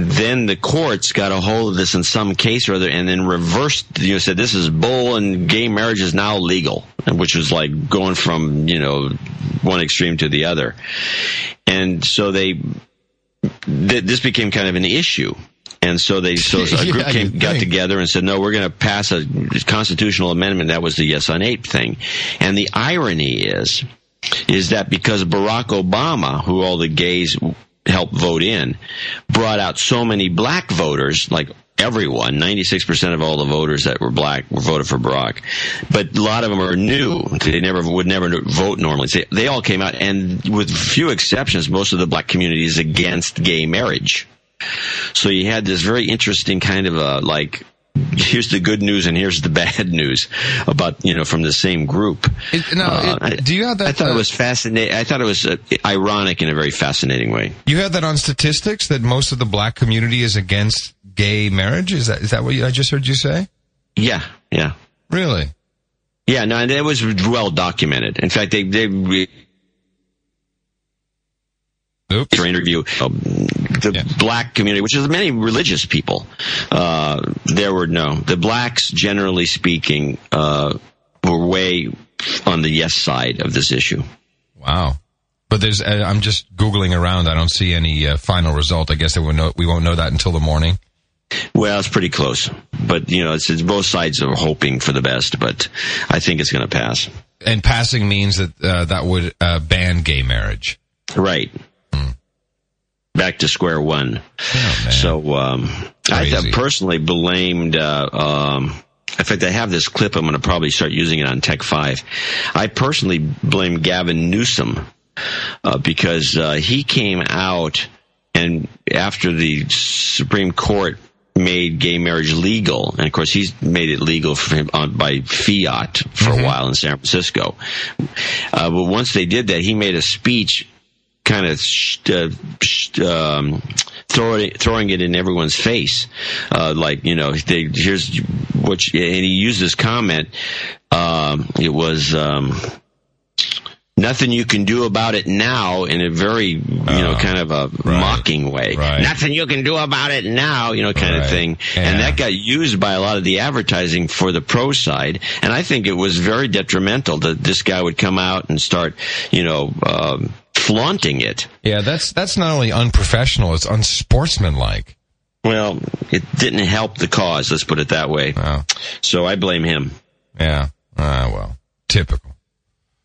[SPEAKER 3] then the courts got a hold of this in some case or other and then reversed, you know, said this is bull and gay marriage is now legal, which was like going from, you know, one extreme to the other. And so they, th- this became kind of an issue. And so they, so a
[SPEAKER 1] Yeah,
[SPEAKER 3] group came, got together and said, no, we're going to pass a constitutional amendment. That was the yes on eight thing. And the irony is, is that because Barack Obama, who all the gays helped vote in, brought out so many black voters, like everyone, 96% of all the voters that were black were voted for Barack. But a lot of them are new. They never would never vote normally. So they all came out and with few exceptions, most of the black community is against gay marriage. So you had this very interesting kind of a like here's the good news and here's the bad news about you know from the same group.
[SPEAKER 1] It, no,
[SPEAKER 3] Uh,
[SPEAKER 1] it- do you have that?
[SPEAKER 3] I thought
[SPEAKER 1] uh,
[SPEAKER 3] it was fascinating. I thought it was uh, ironic in a very fascinating way.
[SPEAKER 1] You have that on statistics that most of the black community is against gay marriage. Is that is that what you, I just heard you say?
[SPEAKER 3] Yeah, yeah,
[SPEAKER 1] Really?
[SPEAKER 3] yeah. No, and it was well documented. In fact, they they re-
[SPEAKER 1] Oops.
[SPEAKER 3] for interview um, the
[SPEAKER 1] Yeah.
[SPEAKER 3] black community, which is many religious people. Uh, there were no the blacks, generally speaking, uh, were way on the yes side of this issue.
[SPEAKER 1] Wow. But there's, uh, I'm just googling around. I don't see any uh, final result. I guess they will know, we won't know that until the morning.
[SPEAKER 3] Well, it's pretty close, but you know, it's, it's both sides are hoping for the best, but I think it's going to pass.
[SPEAKER 1] And passing means that uh, that would uh, ban gay marriage.
[SPEAKER 3] Right. Back to square one.
[SPEAKER 1] Oh.
[SPEAKER 3] So um, I th- personally blamed. Uh, um, in fact, I have this clip. I'm going to probably start using it on Tech Five. I personally blame Gavin Newsom uh, because uh, he came out and after the Supreme Court made gay marriage legal, and of course he's made it legal for him on, by fiat for a while in San Francisco. Uh, but once they did that, he made a speech kind of sh- uh, sh- um, throwing throwing it in everyone's face, uh, like you know, they, here's what, you, and he used this comment. Um, it was. Um, Nothing you can do about it now in a very, you know,
[SPEAKER 1] Oh,
[SPEAKER 3] kind of a
[SPEAKER 1] right,
[SPEAKER 3] mocking way.
[SPEAKER 1] right.
[SPEAKER 3] Nothing you can do about it now, you know, kind
[SPEAKER 1] Right,
[SPEAKER 3] of thing.
[SPEAKER 1] yeah.
[SPEAKER 3] And that got used by a lot of the advertising for the pro side. And I think it was very detrimental that this guy would come out and start, you know, um, flaunting it.
[SPEAKER 1] Yeah, that's that's not only unprofessional; it's unsportsmanlike.
[SPEAKER 3] Well, it didn't help the cause. Let's put it that way.
[SPEAKER 1] Oh,
[SPEAKER 3] So I blame him.
[SPEAKER 1] yeah. Ah, well, typical.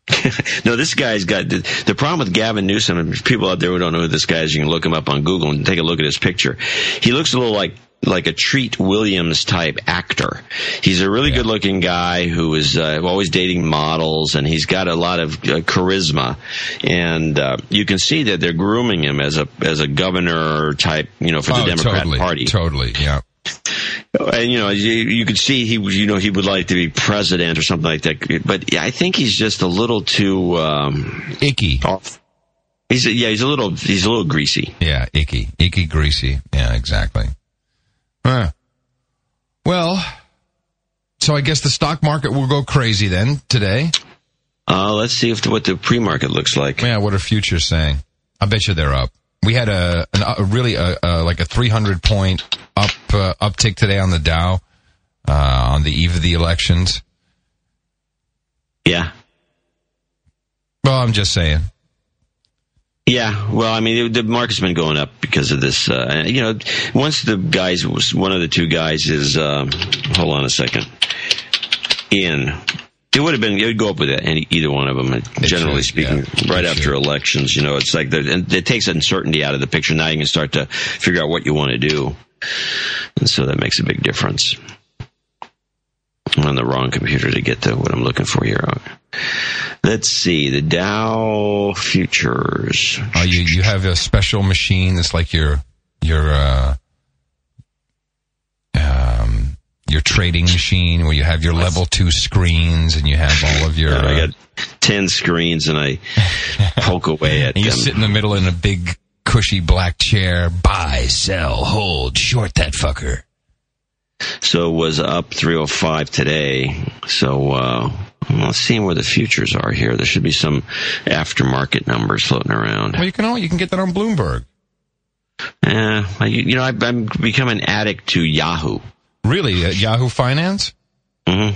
[SPEAKER 3] No, this guy's got the, the problem with Gavin Newsom. And people out there who don't know who this guy is, you can look him up on Google and take a look at his picture. He looks a little like like a Treat Williams type actor. He's a really good looking guy who is uh, always dating models, and he's got a lot of uh, charisma. And uh, you can see that they're grooming him as a as a governor type, you know, for the
[SPEAKER 1] oh,
[SPEAKER 3] Democrat
[SPEAKER 1] totally,
[SPEAKER 3] Party.
[SPEAKER 1] totally. Yeah.
[SPEAKER 3] And you know, you, you could see he, you know, he would like to be president or something like that. But yeah, I think he's just a little too um,
[SPEAKER 1] Icky.
[SPEAKER 3] off. He's yeah, he's a little he's a little greasy.
[SPEAKER 1] Yeah, icky, icky, greasy. Yeah, exactly. Huh. Well, so I guess the stock market will go crazy then today.
[SPEAKER 3] Uh, let's see if what the pre-market looks like.
[SPEAKER 1] Yeah, what are futures saying? I bet you they're up. We had a, an, a really a, a, like a 300 point up uh, uptick today on the Dow uh, on the eve of the elections.
[SPEAKER 3] Yeah.
[SPEAKER 1] Well, I'm just saying.
[SPEAKER 3] Yeah, well, I mean, the market's been going up because of this. Uh, you know, once the guys, one of the two guys is, uh, hold on a second, in. It would have been. It would go up with any, either one of them. Generally speaking,
[SPEAKER 1] yeah.
[SPEAKER 3] right after elections, you know, it's like the, and it takes uncertainty out of the picture. Now you can start to figure out what you want to do, and so that makes a big difference. I'm on the wrong computer to get to what I'm looking for here. Let's see the Dow futures.
[SPEAKER 1] Oh, you you have a special machine that's like your your uh, um your trading machine where you have your level two screens and you have all of your.
[SPEAKER 3] Yeah, I
[SPEAKER 1] uh,
[SPEAKER 3] got ten screens and I poke away at
[SPEAKER 1] and you
[SPEAKER 3] them.
[SPEAKER 1] sit in the middle in a big cushy black chair. Buy, sell, hold, short that fucker.
[SPEAKER 3] So it was up 305 today. So uh, let's see where the futures are here. There should be some aftermarket numbers floating around.
[SPEAKER 1] Well, you can all you can get that on Bloomberg.
[SPEAKER 3] Yeah, I- you know, I've, I'm become an addict to Yahoo.
[SPEAKER 1] Really, uh, Yahoo Finance?
[SPEAKER 3] hmm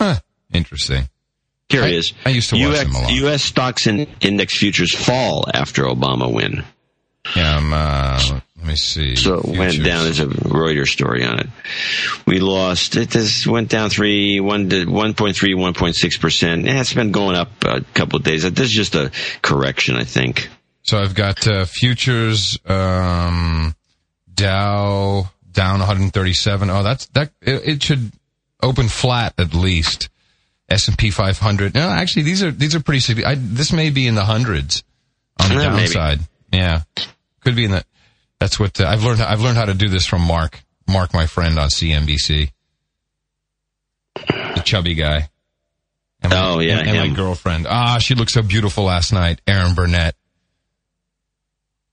[SPEAKER 1] Huh. Interesting.
[SPEAKER 3] Here
[SPEAKER 1] I-
[SPEAKER 3] it is.
[SPEAKER 1] I used to watch
[SPEAKER 3] US,
[SPEAKER 1] them a lot.
[SPEAKER 3] U.S. stocks and index futures fall after Obama win.
[SPEAKER 1] Yeah, I'm, uh, let me see.
[SPEAKER 3] So it went down. There's a Reuters story on it. We lost. It just went down three, one to one point three, one point six percent. Yeah, it's been going up a couple of days. This is just a correction, I think.
[SPEAKER 1] So I've got uh, futures, um, Dow down 137. Oh, that's that. It, it should open flat at least. S and P 500. No, actually, these are these are pretty. I, this may be in the hundreds on the
[SPEAKER 3] Uh, maybe.
[SPEAKER 1] downside. Yeah, could be in the. That's what uh, I've learned. I've learned how to do this from Mark. Mark, my friend on CNBC, the chubby guy. And my,
[SPEAKER 3] Oh, yeah,
[SPEAKER 1] and, and my girlfriend. Ah, she looked so beautiful last night. Erin Burnett.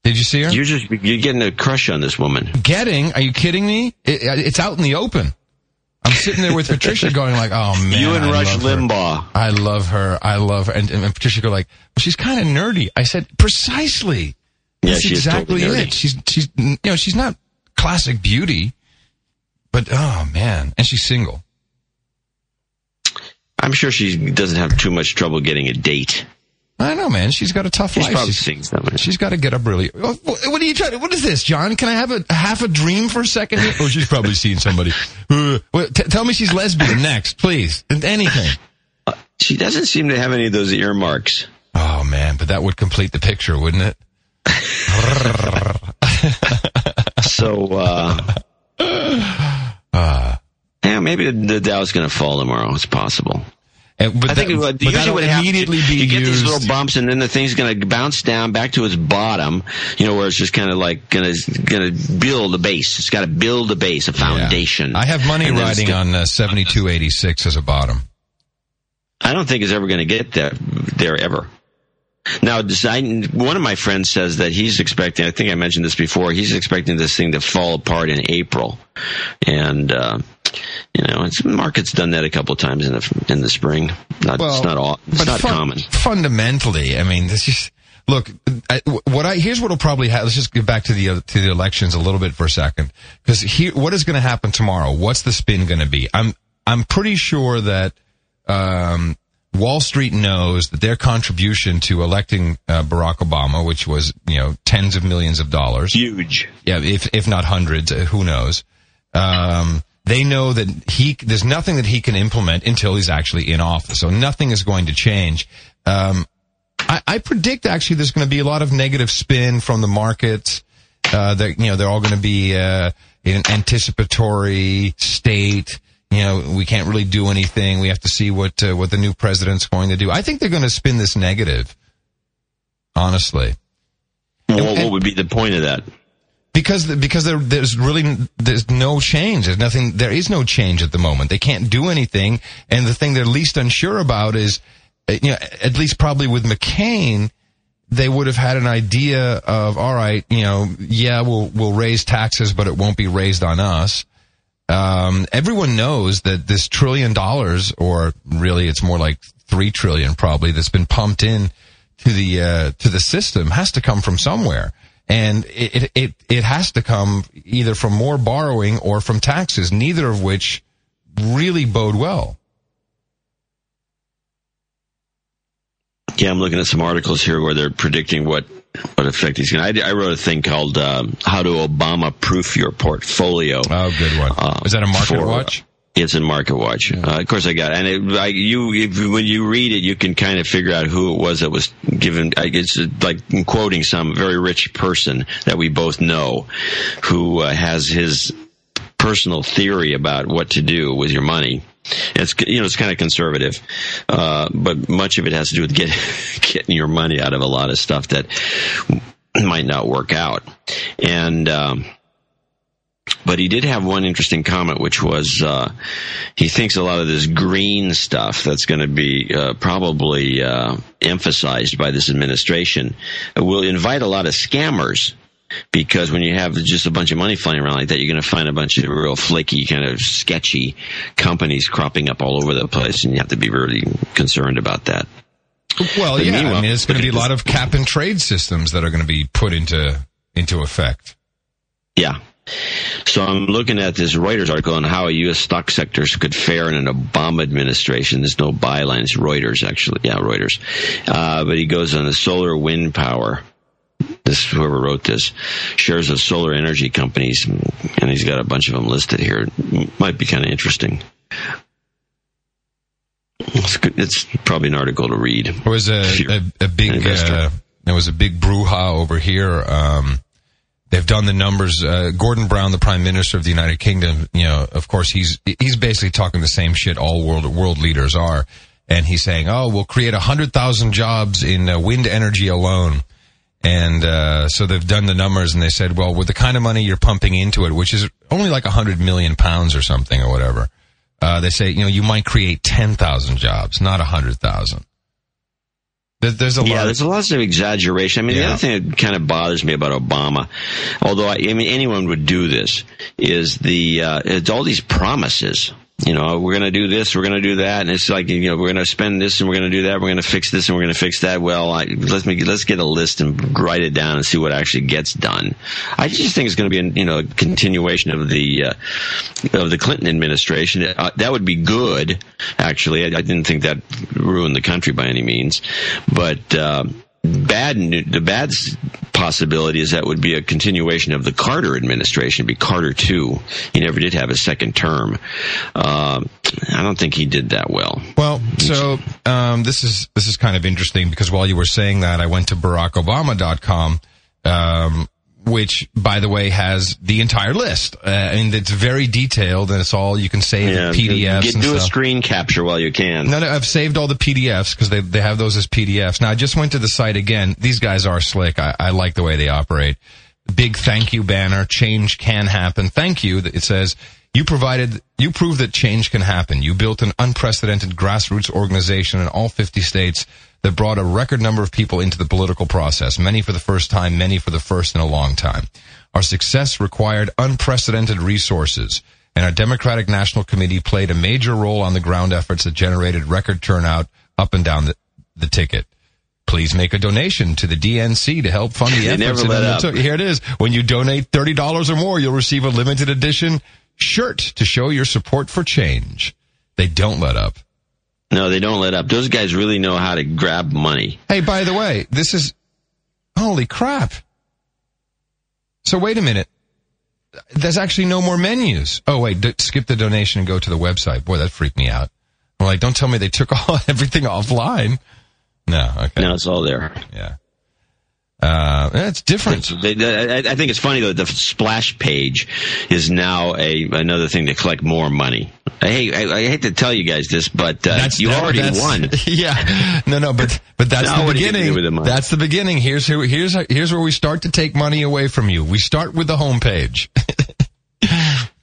[SPEAKER 1] Did you see her?
[SPEAKER 3] You're just you're getting a crush on this woman.
[SPEAKER 1] Getting? Are you kidding me? It, it's out in the open. I'm sitting there with Patricia going like, oh man.
[SPEAKER 3] you and
[SPEAKER 1] I
[SPEAKER 3] Rush
[SPEAKER 1] her.
[SPEAKER 3] Limbaugh.
[SPEAKER 1] I love her. I love her. And, and Patricia go like, well, she's kind of nerdy. I said, precisely.
[SPEAKER 3] Yeah,
[SPEAKER 1] That's exactly
[SPEAKER 3] totally
[SPEAKER 1] it. She's, she's, you know, she's not classic beauty, but oh man. And she's single.
[SPEAKER 3] I'm sure she doesn't have too much trouble getting a date.
[SPEAKER 1] I know, man. She's got a tough
[SPEAKER 3] She's
[SPEAKER 1] life.
[SPEAKER 3] probably
[SPEAKER 1] She's-
[SPEAKER 3] seeing something.
[SPEAKER 1] She's got to get up early. Oh, What are you trying to, what is this, John? Can I have a half a dream for a second? here? Oh, she's probably seen somebody. Uh, well, t- tell me she's lesbian next, please. Anything.
[SPEAKER 3] She doesn't seem to have any of those earmarks.
[SPEAKER 1] Oh man, but that would complete the picture, wouldn't it?
[SPEAKER 3] So, uh, yeah, maybe the, the Dow's going to fall tomorrow. It's possible.
[SPEAKER 1] And, but
[SPEAKER 3] I think
[SPEAKER 1] that,
[SPEAKER 3] it, usually what happens,
[SPEAKER 1] immediately
[SPEAKER 3] you,
[SPEAKER 1] be
[SPEAKER 3] you get
[SPEAKER 1] used.
[SPEAKER 3] these little bumps, and then the thing's going to bounce down back to its bottom. You know, where it's just kind of like going to going to build a base. It's got to build a base, a
[SPEAKER 1] Yeah.
[SPEAKER 3] foundation.
[SPEAKER 1] I have money riding
[SPEAKER 3] gonna-
[SPEAKER 1] on uh, seventy-two eighty-six as a bottom.
[SPEAKER 3] I don't think it's ever going to get there, there ever. Now, one of my friends says that he's expecting. I think I mentioned this before. He's expecting this thing to fall apart in April, and uh, you know, it's, the market's done that a couple of times in the in the spring. Not, it's not all. It's
[SPEAKER 1] but
[SPEAKER 3] not
[SPEAKER 1] fun-
[SPEAKER 3] common.
[SPEAKER 1] Fundamentally, I mean, this is, look. I, what I here's what'll probably happen. Let's just get back to the uh, to the elections a little bit for a second, because here, what is going to happen tomorrow? What's the spin going to be? I'm I'm pretty sure that um, Wall Street knows that their contribution to electing uh, Barack Obama, which was you know tens of millions of dollars,
[SPEAKER 3] Huge.
[SPEAKER 1] yeah, if if not hundreds, uh, who knows? Um, they know that he there's nothing that he can implement until he's actually in office. So nothing is going to change. Um, I, I predict actually there's going to be a lot of negative spin from the markets. Uh, that you know they're all going to be uh, in an anticipatory state. You know we can't really do anything. We have to see what uh, what the new president's going to do. I think they're going to spin this negative. Honestly.
[SPEAKER 3] What,
[SPEAKER 1] and-
[SPEAKER 3] what would be the point of that?
[SPEAKER 1] because because there, there's really there's no change. There's nothing. There is no change at the moment. They can't do anything, and the thing they're least unsure about is, uh, you know, at least probably with McCain, they would have had an idea of, all right, you know, yeah, we'll we'll raise taxes, but it won't be raised on us. Um, everyone knows that this trillion dollars, or really, it's more like three trillion probably that's been pumped in to the uh, to the system has to come from somewhere, and it, it it has to come either from more borrowing or from taxes, neither of which really bode well.
[SPEAKER 3] Yeah, I'm looking at some articles here where they're predicting what what effect he's going to. I wrote a thing called um, "How to Obama Proof Your Portfolio."
[SPEAKER 1] Oh, good one. Uh, Is that a market for, watch?
[SPEAKER 3] It's in Market Watch. Uh, of course, I got it. and it, I, you if, when you read it, you can kind of figure out who it was that was given. I, It's like quoting some very rich person that we both know, who uh, has his personal theory about what to do with your money. It's you know it's kind of conservative, uh, but much of it has to do with get, getting your money out of a lot of stuff that might not work out, and. Um, but he did have one interesting comment, which was uh, he thinks a lot of this green stuff that's going to be uh, probably uh, emphasized by this administration will invite a lot of scammers. Because when you have just a bunch of money flying around like that, you're going to find a bunch of real flaky, kind of sketchy companies cropping up all over the place, and you have to be really concerned about that.
[SPEAKER 1] Well, but yeah, I mean, it's going to be a lot of cap and trade systems that are going to be put into into effect.
[SPEAKER 3] Yeah, so I'm looking at this Reuters article on how U.S. stock sectors could fare in an Obama administration. There's no byline. It's Reuters, actually. Yeah, Reuters. Uh, but he goes on the solar wind power. This whoever wrote this shares of solar energy companies, and he's got a bunch of them listed here. It might be kind of interesting. It's, it's, probably an article to read.
[SPEAKER 1] There was a, a, a, big uh, there was a big brouhaha over here. Um, They've done the numbers. Uh, Gordon Brown, the Prime Minister of the United Kingdom, you know, of course, he's he's basically talking the same shit all world world leaders are, and he's saying, "Oh, we'll create hundred thousand jobs in uh, wind energy alone." And uh, so they've done the numbers, and they said, "Well, with the kind of money you're pumping into it, which is only like a hundred million pounds or something or whatever, uh, they say, you know, you might create ten thousand jobs, not a hundred thousand. There's a lot.
[SPEAKER 3] Yeah, there's a lot of exaggeration. I mean, yeah. the other thing that kind of bothers me about Obama, although I, I mean anyone would do this, is the uh, it's all these promises you know, we're going to do this, we're going to do that, and it's like, you know, we're going to spend this and we're going to do that, we're going to fix this and we're going to fix that. Well, I, let's make, let's get a list and write it down and see what actually gets done. I just think it's going to be, a, you know, a continuation of the uh, of the Clinton administration. Uh, that would be good, actually. I, I, didn't think that ruined the country by any means, but. Uh, bad the bad possibility is that would be a continuation of the Carter administration, be Carter two. He never did have a second term. Uh, I don't think he did that well.
[SPEAKER 1] Well, so um, this is this is kind of interesting because while you were saying that, I went to BarackObama.com. Um, which, by the way, has the entire list, uh, and it's very detailed, and it's all you can save yeah, PDFs. Get,
[SPEAKER 3] do
[SPEAKER 1] a
[SPEAKER 3] screen capture while you can.
[SPEAKER 1] No, no, I've saved all the PDFs because they they have those as PDFs. Now, I just went to the site again. These guys are slick. I, I like the way they operate. Big thank you banner. Change can happen. Thank you. It says you provided, you proved that change can happen. You built an unprecedented grassroots organization in all 50 states that brought a record number of people into the political process, many for the first time, many for the first in a long time. Our success required unprecedented resources, and our Democratic National Committee played a major role on the ground efforts that generated record turnout up and down the, the ticket. Please make a donation to the DNC to help fund the
[SPEAKER 3] they
[SPEAKER 1] efforts.
[SPEAKER 3] Never let up.
[SPEAKER 1] Here it is. When you donate $30 or more, you'll receive a limited edition shirt to show your support for change. They don't let up.
[SPEAKER 3] No, they don't let up. Those guys really know how to grab money.
[SPEAKER 1] Hey, by the way, this is holy crap. So wait a minute. There's actually no more menus. Oh wait, d- skip the donation and go to the website. Boy, that freaked me out. I'm like, don't tell me they took all everything offline. No, okay.
[SPEAKER 3] No, it's all there.
[SPEAKER 1] Yeah. Uh, it's different.
[SPEAKER 3] I think it's funny though. The splash page is now a another thing to collect more money. Hey, I, I hate to tell you guys this, but uh, you that, already won.
[SPEAKER 1] Yeah, no, no, but but that's the beginning. The that's the beginning. Here's who, here's here's where we start to take money away from you. We start with the homepage.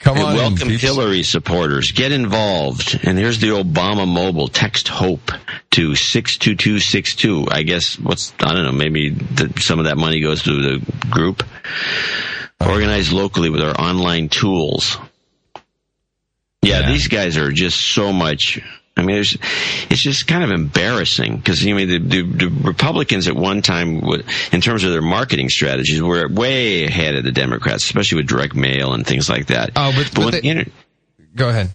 [SPEAKER 1] Come on,
[SPEAKER 3] welcome
[SPEAKER 1] in,
[SPEAKER 3] Hillary supporters. Get involved. And here's the Obama mobile. Text hope to six two two six two. I guess what's I don't know. Maybe the, some of that money goes to the group. Uh-huh. Organized locally with our online tools. Yeah, yeah, these guys are just so much I mean, it's, it's just kind of embarrassing because you mean the, the, the, Republicans at one time, in terms of their marketing strategies, were way ahead of the Democrats, especially with direct mail and things like that.
[SPEAKER 1] Oh, but, but, but the, inter- go ahead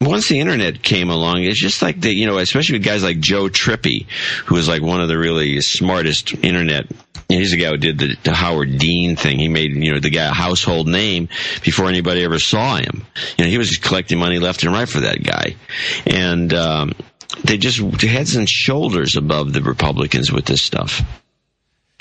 [SPEAKER 3] once the internet came along, it's just like the, you know, especially with guys like Joe Trippi, who is like one of the really smartest internet. He's the guy who did the, the, Howard Dean thing. He made, you know, the guy a household name before anybody ever saw him. You know, he was collecting money left and right for that guy. And, um, they just heads and shoulders above the Republicans with this stuff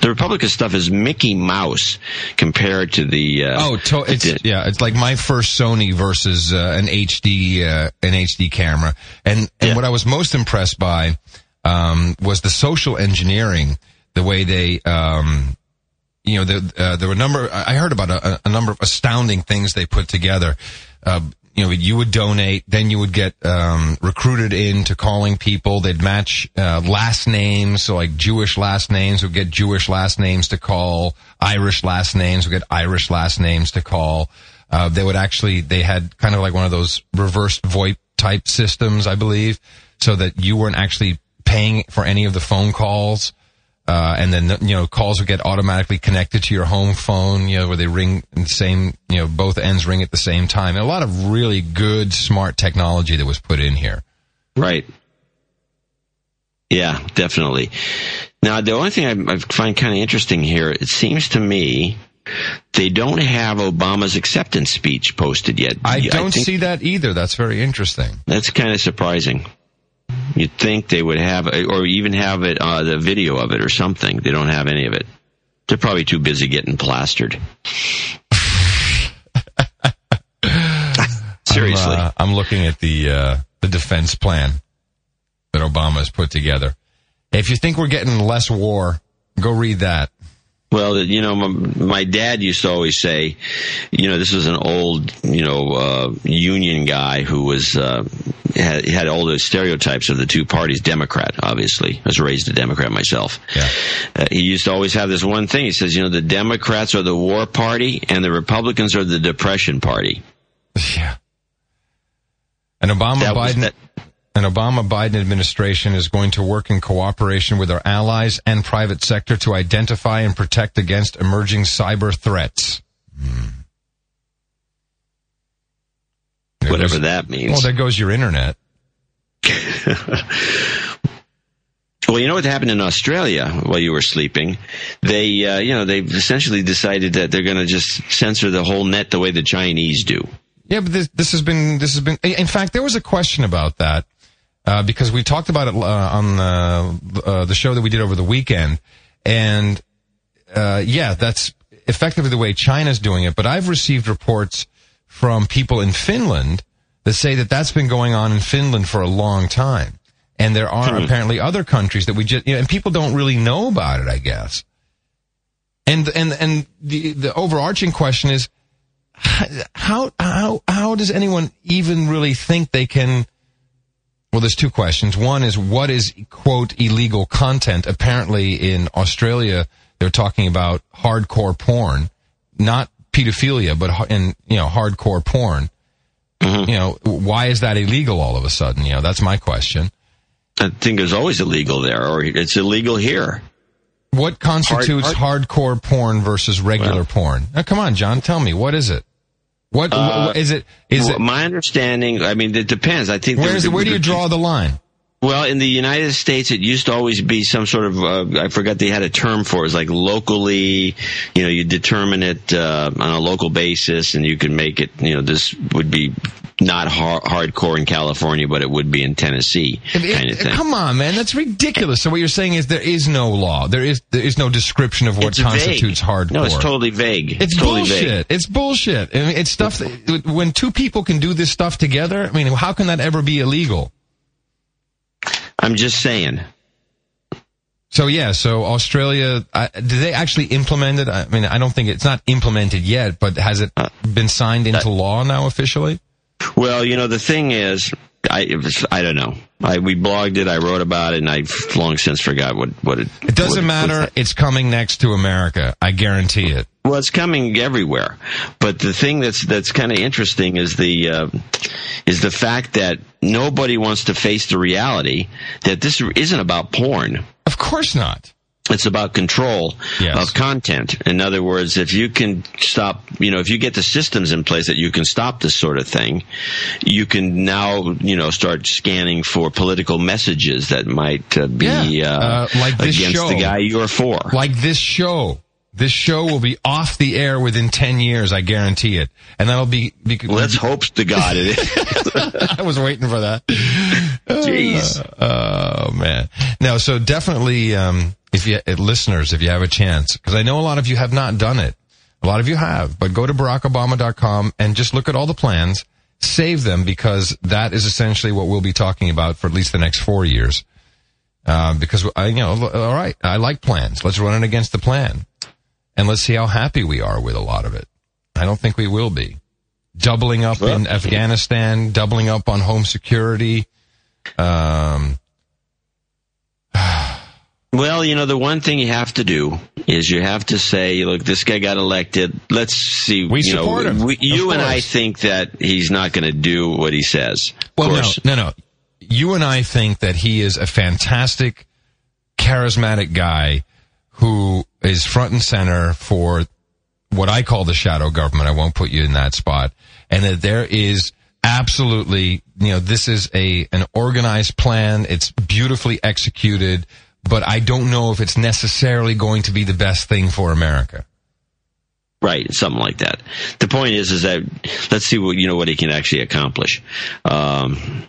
[SPEAKER 3] the Republican stuff is Mickey Mouse compared to the. Uh,
[SPEAKER 1] oh, to- it's the, yeah, it's like my first Sony versus uh, an HD uh, an HD camera, and and yeah. what I was most impressed by um, was the social engineering, the way they. Um, you know, uh, there were a number. I heard about a, a, number of astounding things they put together. Uh, you know, you would donate, then you would get um, recruited into calling people. They'd match uh, last names, so like Jewish last names would get Jewish last names to call. Irish last names would get Irish last names to call. Uh, they would actually, they had kind of like one of those reversed VoIP type systems, I believe, so that you weren't actually paying for any of the phone calls. Uh, and then you know calls will get automatically connected to your home phone, you know, where they ring the same, you know, both ends ring at the same time. And a lot of really good, smart technology that was put in here.
[SPEAKER 3] Right. Yeah, definitely. Now, the only thing I, I find kind of interesting here, it seems to me they don't have Obama's acceptance speech posted yet.
[SPEAKER 1] I don't I see that either. That's very interesting.
[SPEAKER 3] That's kind of surprising. You'd think they would have, or even have it, uh, the video of it or something. They don't have any of it. They're probably too busy getting plastered. Seriously,
[SPEAKER 1] I'm, uh, I'm, looking at the uh, the defense plan that Obama has put together. If you think we're getting less war, go read that.
[SPEAKER 3] Well, you know, my, my, dad used to always say, you know, this was an old, you know, uh, union guy who was uh, had, had all those stereotypes of the two parties. Democrat, obviously, I was raised a Democrat myself.
[SPEAKER 1] Yeah.
[SPEAKER 3] Uh, he used to always have this one thing. He says, you know, the Democrats are the war party, and the Republicans are the depression party.
[SPEAKER 1] Yeah. And Obama that Biden an Obama Biden administration is going to work in cooperation with our allies and private sector to identify and protect against emerging cyber threats. Hmm.
[SPEAKER 3] Whatever goes, that means.
[SPEAKER 1] Well, there goes your internet.
[SPEAKER 3] well, you know what happened in Australia while you were sleeping? They, uh, you know, they've essentially decided that they're going to just censor the whole net the way the Chinese do.
[SPEAKER 1] Yeah, but this, this has been this has been. In fact, there was a question about that uh, because we talked about it uh, on the, uh, the show that we did over the weekend, and uh, yeah, that's effectively the way China's doing it. But I've received reports from people in Finland that say that that's been going on in Finland for a long time, and there are hmm. apparently other countries that we just you know, and people don't really know about it. I guess. And and and the the overarching question is how how how does anyone even really think they can well, there's two questions. One is what is quote illegal content? Apparently in Australia, they're talking about hardcore porn, not pedophilia, but in, you know, hardcore porn. Mm-hmm. You know, why is that illegal all of a sudden? You know, that's my question.
[SPEAKER 3] I think it's always illegal there, or it's illegal here.
[SPEAKER 1] What constitutes hard, hard, hardcore porn versus regular well, porn? Now, come on, John, tell me what is it? What, uh, what is it? Is well, it
[SPEAKER 3] my understanding? I mean, it depends. I think
[SPEAKER 1] where's where do you draw the line?
[SPEAKER 3] Well, in the United States, it used to always be some sort of, uh, I forgot they had a term for it. It was like locally, you know, you determine it, uh, on a local basis and you can make it, you know, this would be not hard, hardcore in California, but it would be in Tennessee kind of thing.
[SPEAKER 1] Come on, man. That's ridiculous. So what you're saying is there is no law. There is, there is no description of what it's constitutes vague. hardcore.
[SPEAKER 3] No, it's totally vague.
[SPEAKER 1] It's,
[SPEAKER 3] it's totally
[SPEAKER 1] bullshit.
[SPEAKER 3] Vague.
[SPEAKER 1] It's bullshit. I mean, it's stuff that, when two people can do this stuff together, I mean, how can that ever be illegal?
[SPEAKER 3] I'm just saying.
[SPEAKER 1] So yeah, so Australia, uh, did they actually implement it? I mean, I don't think it's not implemented yet, but has it uh, been signed into uh, law now officially?
[SPEAKER 3] Well, you know, the thing is, I I don't know. I, we blogged it. I wrote about it, and I've long since forgot what what it.
[SPEAKER 1] It doesn't
[SPEAKER 3] what,
[SPEAKER 1] matter. It's coming next to America. I guarantee it.
[SPEAKER 3] Well, it's coming everywhere. But the thing that's that's kind of interesting is the uh, is the fact that nobody wants to face the reality that this isn't about porn.
[SPEAKER 1] Of course not.
[SPEAKER 3] It's about control
[SPEAKER 1] Yes.
[SPEAKER 3] of content. In other words, if you can stop, you know, if you get the systems in place that you can stop this sort of thing, you can now, you know, start scanning for political messages that might uh, be
[SPEAKER 1] Yeah.
[SPEAKER 3] uh,
[SPEAKER 1] Uh, like
[SPEAKER 3] against
[SPEAKER 1] show.
[SPEAKER 3] the guy you're for.
[SPEAKER 1] Like this show. This show will be off the air within 10 years, I guarantee it. And that'll be, be
[SPEAKER 3] Let's hope to God it is.
[SPEAKER 1] I was waiting for that.
[SPEAKER 3] Jeez.
[SPEAKER 1] Oh man. No, so definitely, um, if you, uh, listeners, if you have a chance, because I know a lot of you have not done it. A lot of you have, but go to barackobama.com and just look at all the plans, save them because that is essentially what we'll be talking about for at least the next four years. Uh, because I, you know, all right, I like plans. Let's run it against the plan and let's see how happy we are with a lot of it. I don't think we will be. Doubling up in Afghanistan, doubling up on home security. Um,
[SPEAKER 3] Well, you know, the one thing you have to do is you have to say, look, this guy got elected. Let's see.
[SPEAKER 1] We
[SPEAKER 3] you
[SPEAKER 1] support
[SPEAKER 3] know,
[SPEAKER 1] him.
[SPEAKER 3] We, you and I think that he's not going to do what he says.
[SPEAKER 1] Well,
[SPEAKER 3] course.
[SPEAKER 1] no, no, no. You and I think that he is a fantastic, charismatic guy who is front and center for what I call the shadow government. I won't put you in that spot. And that there is absolutely, you know, this is a, an organized plan. It's beautifully executed, but I don't know if it's necessarily going to be the best thing for America.
[SPEAKER 3] Right, something like that. The point is, is that let's see what you know what he can actually accomplish. Um,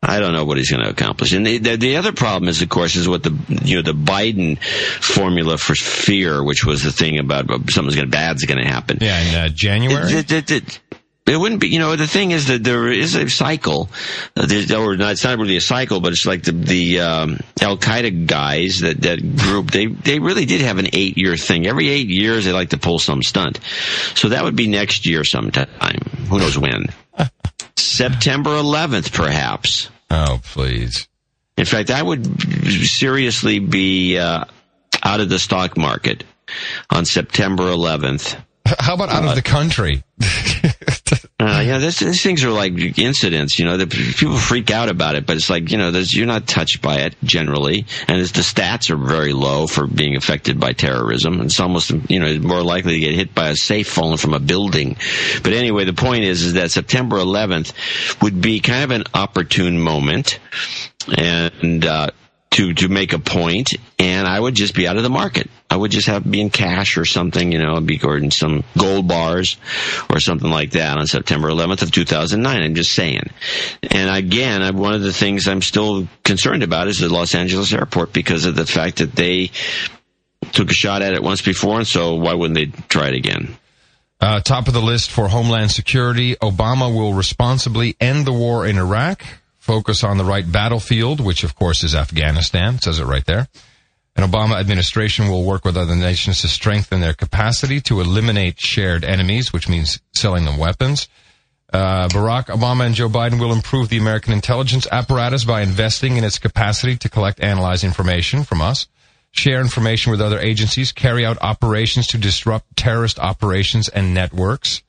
[SPEAKER 3] I don't know what he's going to accomplish. And the, the, the other problem is, of course, is what the you know the Biden formula for fear, which was the thing about something's going to bad's going to happen.
[SPEAKER 1] Yeah, in uh, January.
[SPEAKER 3] It, it, it, it wouldn't be, you know, the thing is that there is a cycle, uh, or not, it's not really a cycle, but it's like the, the, um, Al Qaeda guys, that, that group, they, they really did have an eight year thing. Every eight years, they like to pull some stunt. So that would be next year sometime. Who knows when? September 11th, perhaps.
[SPEAKER 1] oh, please.
[SPEAKER 3] In fact, I would seriously be, uh, out of the stock market on September 11th.
[SPEAKER 1] How about out of the country?
[SPEAKER 3] Uh, yeah, this, these things are like incidents, you know, people freak out about it, but it's like, you know, you're not touched by it generally. And the stats are very low for being affected by terrorism. It's almost, you know, more likely to get hit by a safe falling from a building. But anyway, the point is, is that September 11th would be kind of an opportune moment and, uh, to, to make a point and I would just be out of the market. I would just have be in cash or something, you know, be in some gold bars or something like that on September 11th of 2009. I'm just saying. And again, I- one of the things I'm still concerned about is the Los Angeles airport because of the fact that they took a shot at it once before, and so why wouldn't they try it again?
[SPEAKER 1] Uh, top of the list for Homeland Security, Obama will responsibly end the war in Iraq, focus on the right battlefield, which of course is Afghanistan, It says it right there. An Obama administration will work with other nations to strengthen their capacity to eliminate shared enemies, which means selling them weapons. Uh, Barack Obama and Joe Biden will improve the American intelligence apparatus by investing in its capacity to collect, analyze information from us, share information with other agencies, carry out operations to disrupt terrorist operations and networks.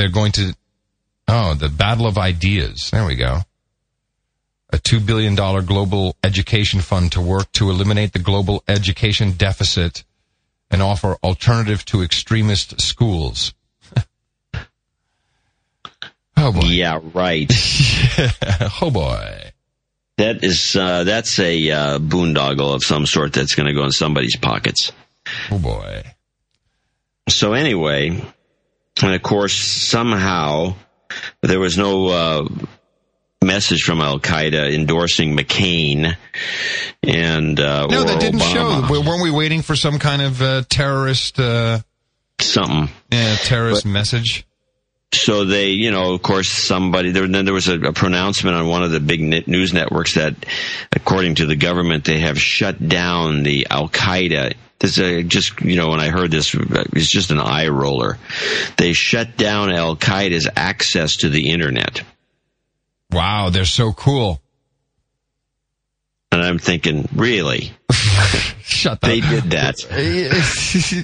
[SPEAKER 1] They're going to, oh, the battle of ideas. There we go. A $2 billion global education fund to work to eliminate the global education deficit and offer alternative to extremist schools. oh boy.
[SPEAKER 3] Yeah, right.
[SPEAKER 1] oh boy.
[SPEAKER 3] that is uh, that's a uh, boondoggle of some sort that's going to go in somebody's pockets.
[SPEAKER 1] Oh boy.
[SPEAKER 3] So anyway, and of course, somehow there was no uh, message from Al Qaeda endorsing McCain and uh,
[SPEAKER 1] No, that didn't
[SPEAKER 3] Obama.
[SPEAKER 1] show. Weren't we waiting for some kind of uh, terrorist, uh,
[SPEAKER 3] something.
[SPEAKER 1] yeah, terrorist message?
[SPEAKER 3] So they, you know, of course, somebody there. Then there was a, a pronouncement on one of the big news networks that, according to the government, they have shut down the Al Qaeda This uh, just you know when I heard this, it's just an eye roller. They shut down Al Qaeda's access to the internet.
[SPEAKER 1] Wow, they're so cool.
[SPEAKER 3] And I'm thinking, really?
[SPEAKER 1] Shut up.
[SPEAKER 3] They did that.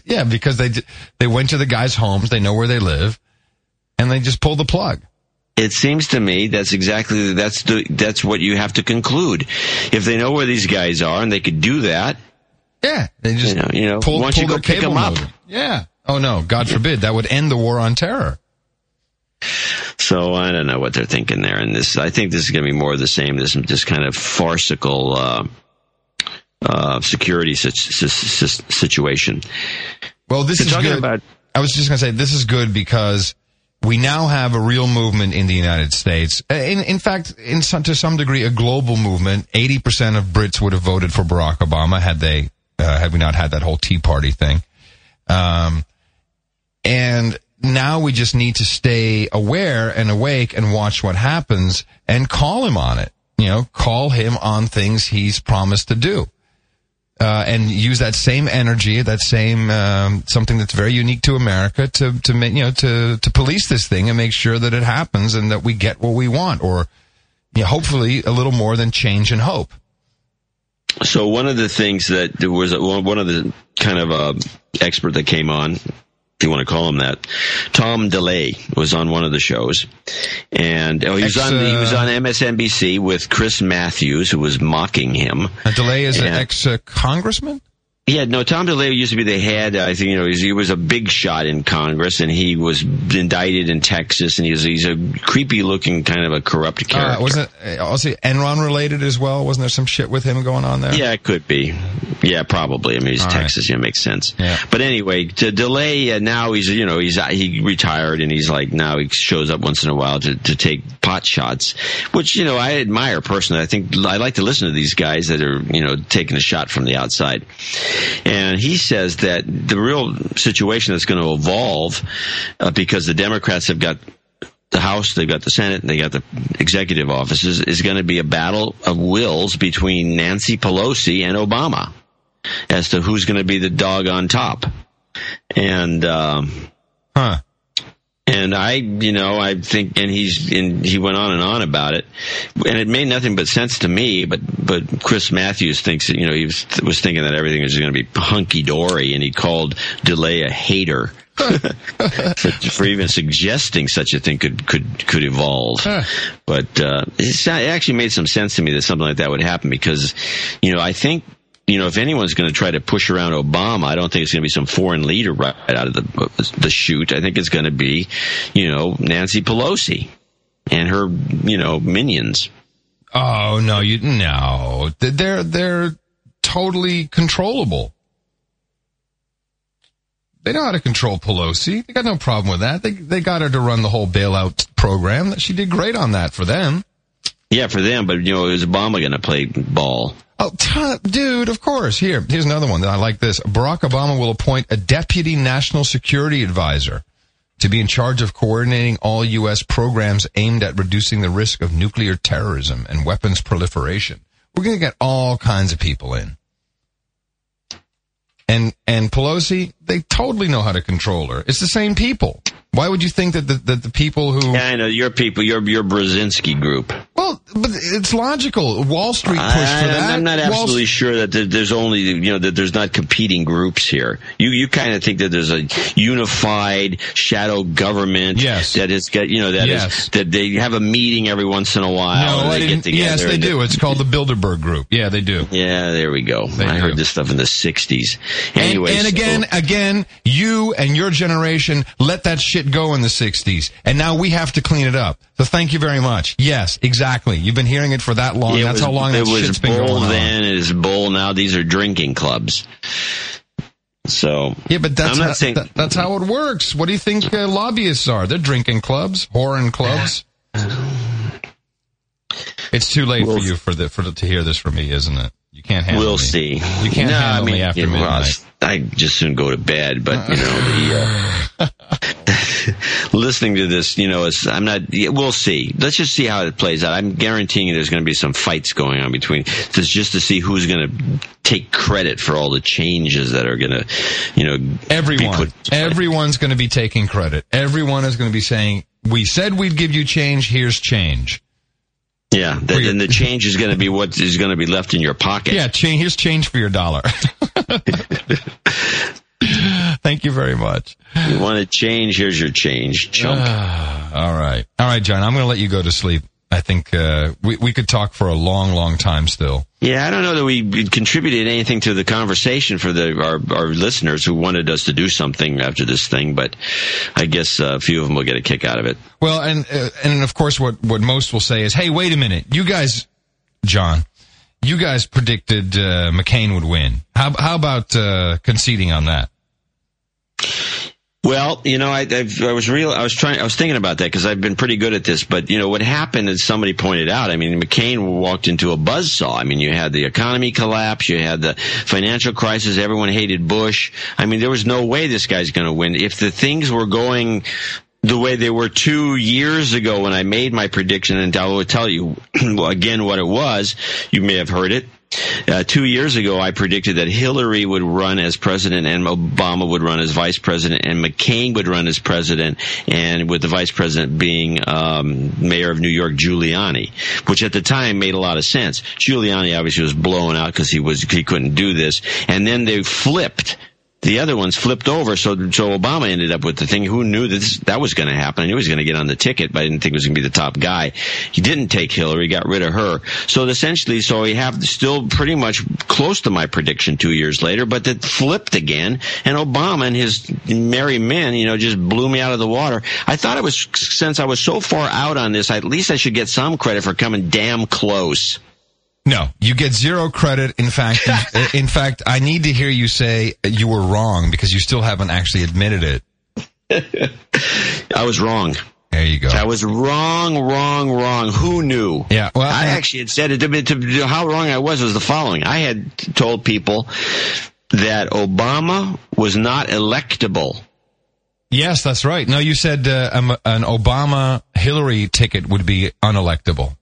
[SPEAKER 1] yeah, because they they went to the guys' homes, they know where they live, and they just pulled the plug.
[SPEAKER 3] It seems to me that's exactly that's the that's what you have to conclude. If they know where these guys are and they could do that,
[SPEAKER 1] Yeah, they just
[SPEAKER 3] You know- you know,
[SPEAKER 1] pull,
[SPEAKER 3] why don't you go pick
[SPEAKER 1] cable
[SPEAKER 3] 'em up?
[SPEAKER 1] Yeah. Oh no, God forbid that would end the war on terror.
[SPEAKER 3] So I don't know what they're thinking there. And this, I think this is going to be more of the same. This this kind of farcical uh, uh, security sit- sit- sit- situation.
[SPEAKER 1] Well, this
[SPEAKER 3] They're
[SPEAKER 1] is good.
[SPEAKER 3] about-
[SPEAKER 1] I was just going to say this is good because we now have a real movement in the United States. Uh, In, in fact, in some, to some degree, a global movement. Eighty percent of Brits would have voted for Barack Obama had they uh, had we not had that whole Tea Party thing. Um, and now we just need to stay aware and awake and watch what happens and call him on it. You know, call him on things he's promised to do uh, and use that same energy, that same um, something that's very unique to America to to you know to to police this thing and make sure that it happens and that we get what we want, or you know, hopefully a little more than change and hope.
[SPEAKER 3] So one of the things that there was one of the kind of uh, expert that came on, if you want to call him that, Tom DeLay was on one of the shows, and oh, he was
[SPEAKER 1] Ex-
[SPEAKER 3] on he was
[SPEAKER 1] uh,
[SPEAKER 3] on MSNBC with Chris Matthews, who was mocking him.
[SPEAKER 1] DeLay is an
[SPEAKER 3] Yeah.
[SPEAKER 1] ex uh, congressman.
[SPEAKER 3] Yeah, no, Tom DeLay used to be the head. I think you know he was a big shot in Congress, and he was indicted in Texas, and he's he's a creepy looking kind of a corrupt character.
[SPEAKER 1] Uh, wasn't uh, also Enron related as well? Wasn't there some shit with him going on there?
[SPEAKER 3] Yeah, it could be. Yeah, probably. I mean, he's
[SPEAKER 1] All right.
[SPEAKER 3] Texas. Yeah, makes sense.
[SPEAKER 1] Yeah.
[SPEAKER 3] But anyway, Tom DeLay uh, now, he's you know he's he retired and he's like now he shows up once in a while to to take pot shots, which you know I admire personally. I think I like to listen to these guys that are you know taking a shot from the outside. And he says that the real situation that's going to evolve uh, because the Democrats have got the House, they've got the Senate, and they got the executive offices, is going to be a battle of wills between Nancy Pelosi and Obama as to who's going to be the dog on top. And, um,
[SPEAKER 1] Huh.
[SPEAKER 3] And I, you know, I think, and he's, and he went on and on about it, and it made nothing but sense to me. But, but Chris Matthews thinks that, you know, he was, was thinking that everything was going to be hunky dory, and he called DeLay a hater. for, even suggesting such a thing could could could evolve,
[SPEAKER 1] Huh.
[SPEAKER 3] but uh, it's, it actually made some sense to me that something like that would happen because, you know, I think you know, if anyone's going to try to push around Obama, I don't think it's going to be some foreign leader right out of the the chute. I think it's going to be, you know, Nancy Pelosi and her, you know, minions.
[SPEAKER 1] Oh no, you no. They're they're totally controllable. They know how to control Pelosi. They got no problem with that. They they got her to run the whole bailout program. She did great on that for them.
[SPEAKER 3] Yeah, for them, but you know, is Obama going to play ball?
[SPEAKER 1] Oh, dude, of course. Here, here's another one that I like this. Barack Obama will appoint a deputy national security advisor to be in charge of coordinating all U.S. programs aimed at reducing the risk of nuclear terrorism and weapons proliferation. We're going to get all kinds of people in. And, and Pelosi, they totally know how to control her. It's the same people. Why would you think that the, that the people who,
[SPEAKER 3] Yeah, I know your people, your your Brzezinski group.
[SPEAKER 1] well, but it's logical. Wall Street pushed for that.
[SPEAKER 3] I'm not
[SPEAKER 1] Wall
[SPEAKER 3] absolutely sure that there's only you know that there's not competing groups here. You you kind of think that there's a unified shadow government.
[SPEAKER 1] Yes.
[SPEAKER 3] that is get you know that is
[SPEAKER 1] Yes.
[SPEAKER 3] that they have a meeting every once in a while.
[SPEAKER 1] No,
[SPEAKER 3] they get together.
[SPEAKER 1] Yes, they do. It's called the Bilderberg Group. Yeah, they do.
[SPEAKER 3] Yeah, there we go. I
[SPEAKER 1] do.
[SPEAKER 3] heard this stuff in the '60s.
[SPEAKER 1] And,
[SPEAKER 3] Anyway,
[SPEAKER 1] and
[SPEAKER 3] so-
[SPEAKER 1] again, again, you and your generation let that shit go in the 60s. And now we have to clean it up. So thank you very much. Yes, exactly. You've been hearing it for that long.
[SPEAKER 3] it
[SPEAKER 1] That's
[SPEAKER 3] was,
[SPEAKER 1] how long that shit's been going on.
[SPEAKER 3] then. It is bull now. These are drinking clubs. So
[SPEAKER 1] Yeah, but that's
[SPEAKER 3] I'm not
[SPEAKER 1] how,
[SPEAKER 3] saying-
[SPEAKER 1] that- that's how it works. What do you think uh, lobbyists are? They're drinking clubs, whoring clubs. It's too late
[SPEAKER 3] We'll-
[SPEAKER 1] for you for the for the, to hear this from me, isn't it? You can't handle
[SPEAKER 3] We'll
[SPEAKER 1] me.
[SPEAKER 3] see.
[SPEAKER 1] You can't
[SPEAKER 3] no,
[SPEAKER 1] handle
[SPEAKER 3] I mean,
[SPEAKER 1] me after midnight.
[SPEAKER 3] I just soon go to bed, but you know the. Uh, listening to this, you know, is, I'm not. We'll see. Let's just see how it plays out. I'm guaranteeing there's going to be some fights going on between just just to see who's going to take credit for all the changes that are going to, you know,
[SPEAKER 1] Everyone, everyone's going to be taking credit. Everyone is going to be saying, "We said we'd give you change. Here's change."
[SPEAKER 3] Yeah, that, and the change is going to be what is going to be left in your pocket.
[SPEAKER 1] Yeah, change. Here's change for your dollar. Thank you very much.
[SPEAKER 3] You want to change? Here's your change, chump.
[SPEAKER 1] Ah, all right, all right, John. I'm going to let you go to sleep. I think uh, we we could talk for a long, long time still.
[SPEAKER 3] Yeah, I don't know that we contributed anything to the conversation for the our, our listeners who wanted us to do something after this thing, but I guess uh, a few of them will get a kick out of it.
[SPEAKER 1] Well, and uh, and of course, what what most will say is, "Hey, wait a minute, you guys, John, you guys predicted uh, McCain would win. How how about uh, conceding on that?"
[SPEAKER 3] Well, you know, I, I've, I was real. I was trying. I was thinking about that because I've been pretty good at this. But you know, what happened is somebody pointed out. I mean, McCain walked into a buzzsaw. I mean, you had the economy collapse, you had the financial crisis. Everyone hated Bush. I mean, there was no way this guy's going to win if the things were going the way they were two years ago when I made my prediction, and I will tell you again what it was. You may have heard it. Uh, two years ago, I predicted that Hillary would run as president and Obama would run as vice president and McCain would run as president and with the vice president being um, mayor of New York, Giuliani, which at the time made a lot of sense. Giuliani obviously was blown out because he was he couldn't do this, and then they flipped the other ones flipped over, so so Obama ended up with the thing. Who knew that this, that was going to happen? I knew he was going to get on the ticket, but I didn't think he was going to be the top guy. He didn't take Hillary, got rid of her. So essentially, so we have still pretty much close to my prediction two years later, but it flipped again, and Obama and his merry men, you know, just blew me out of the water. I thought it was since I was so far out on this, at least I should get some credit for coming damn close.
[SPEAKER 1] No, you get zero credit. In fact, in fact, I need to hear you say you were wrong because you still haven't actually admitted it.
[SPEAKER 3] I was wrong.
[SPEAKER 1] There you go.
[SPEAKER 3] I was wrong, wrong, wrong. Who knew?
[SPEAKER 1] Yeah, well,
[SPEAKER 3] I
[SPEAKER 1] and-
[SPEAKER 3] actually had said it. To, to, how wrong I was was the following. I had told people that Obama was not electable.
[SPEAKER 1] Yes, that's right. No, you said uh, um, an Obama Hillary ticket would be unelectable.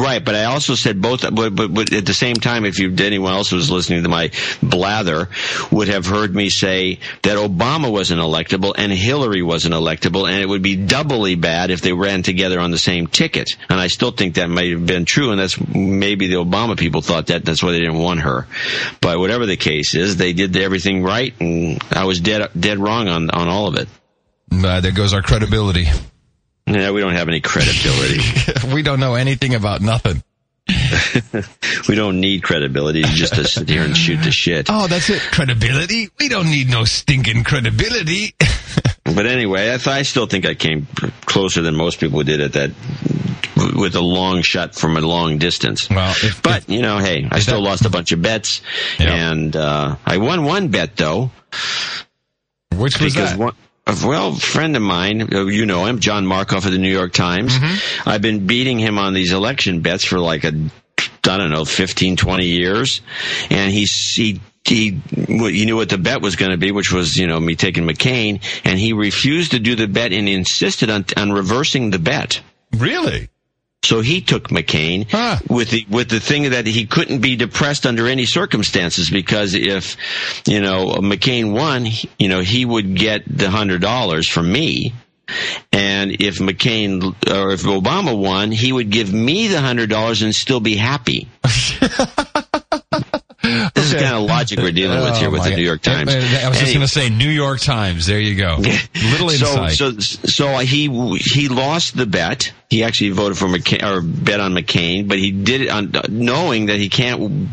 [SPEAKER 3] Right, but I also said both. But, but, but at the same time, if you anyone else was listening to my blather would have heard me say that Obama wasn't electable and Hillary wasn't electable, and it would be doubly bad if they ran together on the same ticket. And I still think that might have been true, and that's maybe the Obama people thought that. That's why they didn't want her. But whatever the case is, they did everything right, and I was dead dead wrong on on all of it.
[SPEAKER 1] Uh, there goes our credibility.
[SPEAKER 3] Yeah, we don't have any credibility.
[SPEAKER 1] we don't know anything about nothing.
[SPEAKER 3] we don't need credibility just to sit here and shoot the shit.
[SPEAKER 1] Oh, that's it. Credibility? We don't need no stinking credibility.
[SPEAKER 3] But anyway, I, th- I still think I came closer than most people did at that with a long shot from a long distance.
[SPEAKER 1] Well, if,
[SPEAKER 3] But you know, hey, I still
[SPEAKER 1] that-
[SPEAKER 3] lost a bunch of bets,
[SPEAKER 1] Yeah.
[SPEAKER 3] and uh, I won one bet though
[SPEAKER 1] which was
[SPEAKER 3] because
[SPEAKER 1] that?
[SPEAKER 3] one. A Well, friend of mine, uh, you know him, John Markoff of the New York Times.
[SPEAKER 1] Mm-hmm.
[SPEAKER 3] I've been beating him on these election bets for like a, I don't know, 15, 20 years. And he, he, he, he knew what the bet was going to be, which was, you know, me taking McCain. And he refused to do the bet and insisted on, on reversing the bet.
[SPEAKER 1] really?
[SPEAKER 3] So he took McCain
[SPEAKER 1] Huh.
[SPEAKER 3] with the with the thing that he couldn't be depressed under any circumstances because if you know McCain won, you know he would get the hundred dollars from me, and if McCain or if Obama won, he would give me the hundred dollars and still be happy. This is the kind of logic we're dealing with here
[SPEAKER 1] Oh,
[SPEAKER 3] with the New York Times.
[SPEAKER 1] I was just
[SPEAKER 3] Anyway.
[SPEAKER 1] going to say New York Times. There you go. Little
[SPEAKER 3] so,
[SPEAKER 1] insight.
[SPEAKER 3] so, so he he lost the bet. He actually voted for McCain or bet on McCain, but he did it on knowing that he can't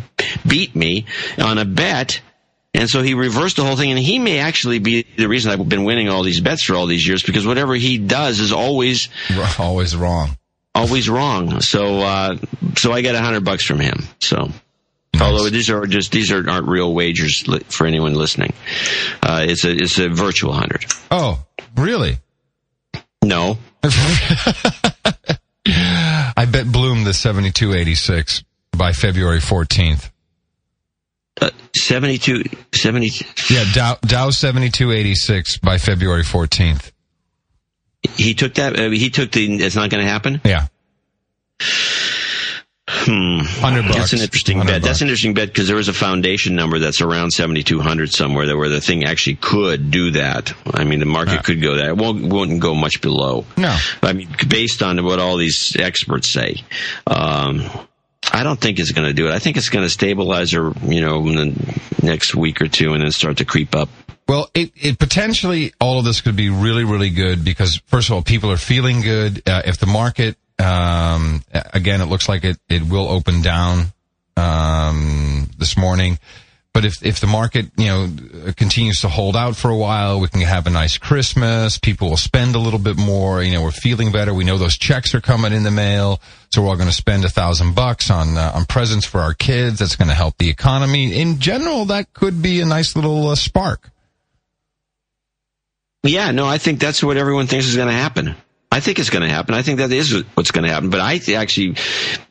[SPEAKER 3] beat me on a bet. And so he reversed the whole thing, and he may actually be the reason I've been winning all these bets for all these years because whatever he does is always
[SPEAKER 1] Always wrong.
[SPEAKER 3] always wrong. So uh, so I got a hundred bucks from him. So. Although these are just these are, aren't real wagers for anyone listening, uh, it's a it's a virtual hundred.
[SPEAKER 1] Oh, really?
[SPEAKER 3] No,
[SPEAKER 1] I bet Bloom the 7286 by February 14th.
[SPEAKER 3] uh, 72, 70,
[SPEAKER 1] Yeah, Dow, Dow 7286 by February 14th.
[SPEAKER 3] He took that. Uh, he took the. It's not going to happen.
[SPEAKER 1] Yeah.
[SPEAKER 3] Hmm.
[SPEAKER 1] Bucks.
[SPEAKER 3] That's an interesting
[SPEAKER 1] 100
[SPEAKER 3] bet. That's an interesting bet because there was a foundation number that's around seventy two hundred somewhere that where the thing actually could do that. I mean, the market
[SPEAKER 1] Yeah.
[SPEAKER 3] could go that. It won't won't go much below.
[SPEAKER 1] No.
[SPEAKER 3] I mean, based on what all these experts say. Um, I don't think it's going to do it. I think it's going to stabilize or, you know, in the next week or two and then start to creep up.
[SPEAKER 1] Well, it, it potentially all of this could be really, really good because first of all, people are feeling good. Uh, if the market, um, again, it looks like it, it will open down, um, this morning. But if, if the market, you know, continues to hold out for a while, we can have a nice Christmas. People will spend a little bit more. You know, we're feeling better. We know those checks are coming in the mail. So we're all going to spend a thousand bucks on, uh, on presents for our kids. That's going to help the economy. In general, that could be a nice little uh, spark.
[SPEAKER 3] Yeah, no, I think that's what everyone thinks is going to happen. I think it's going to happen. I think that is what's going to happen. But I actually,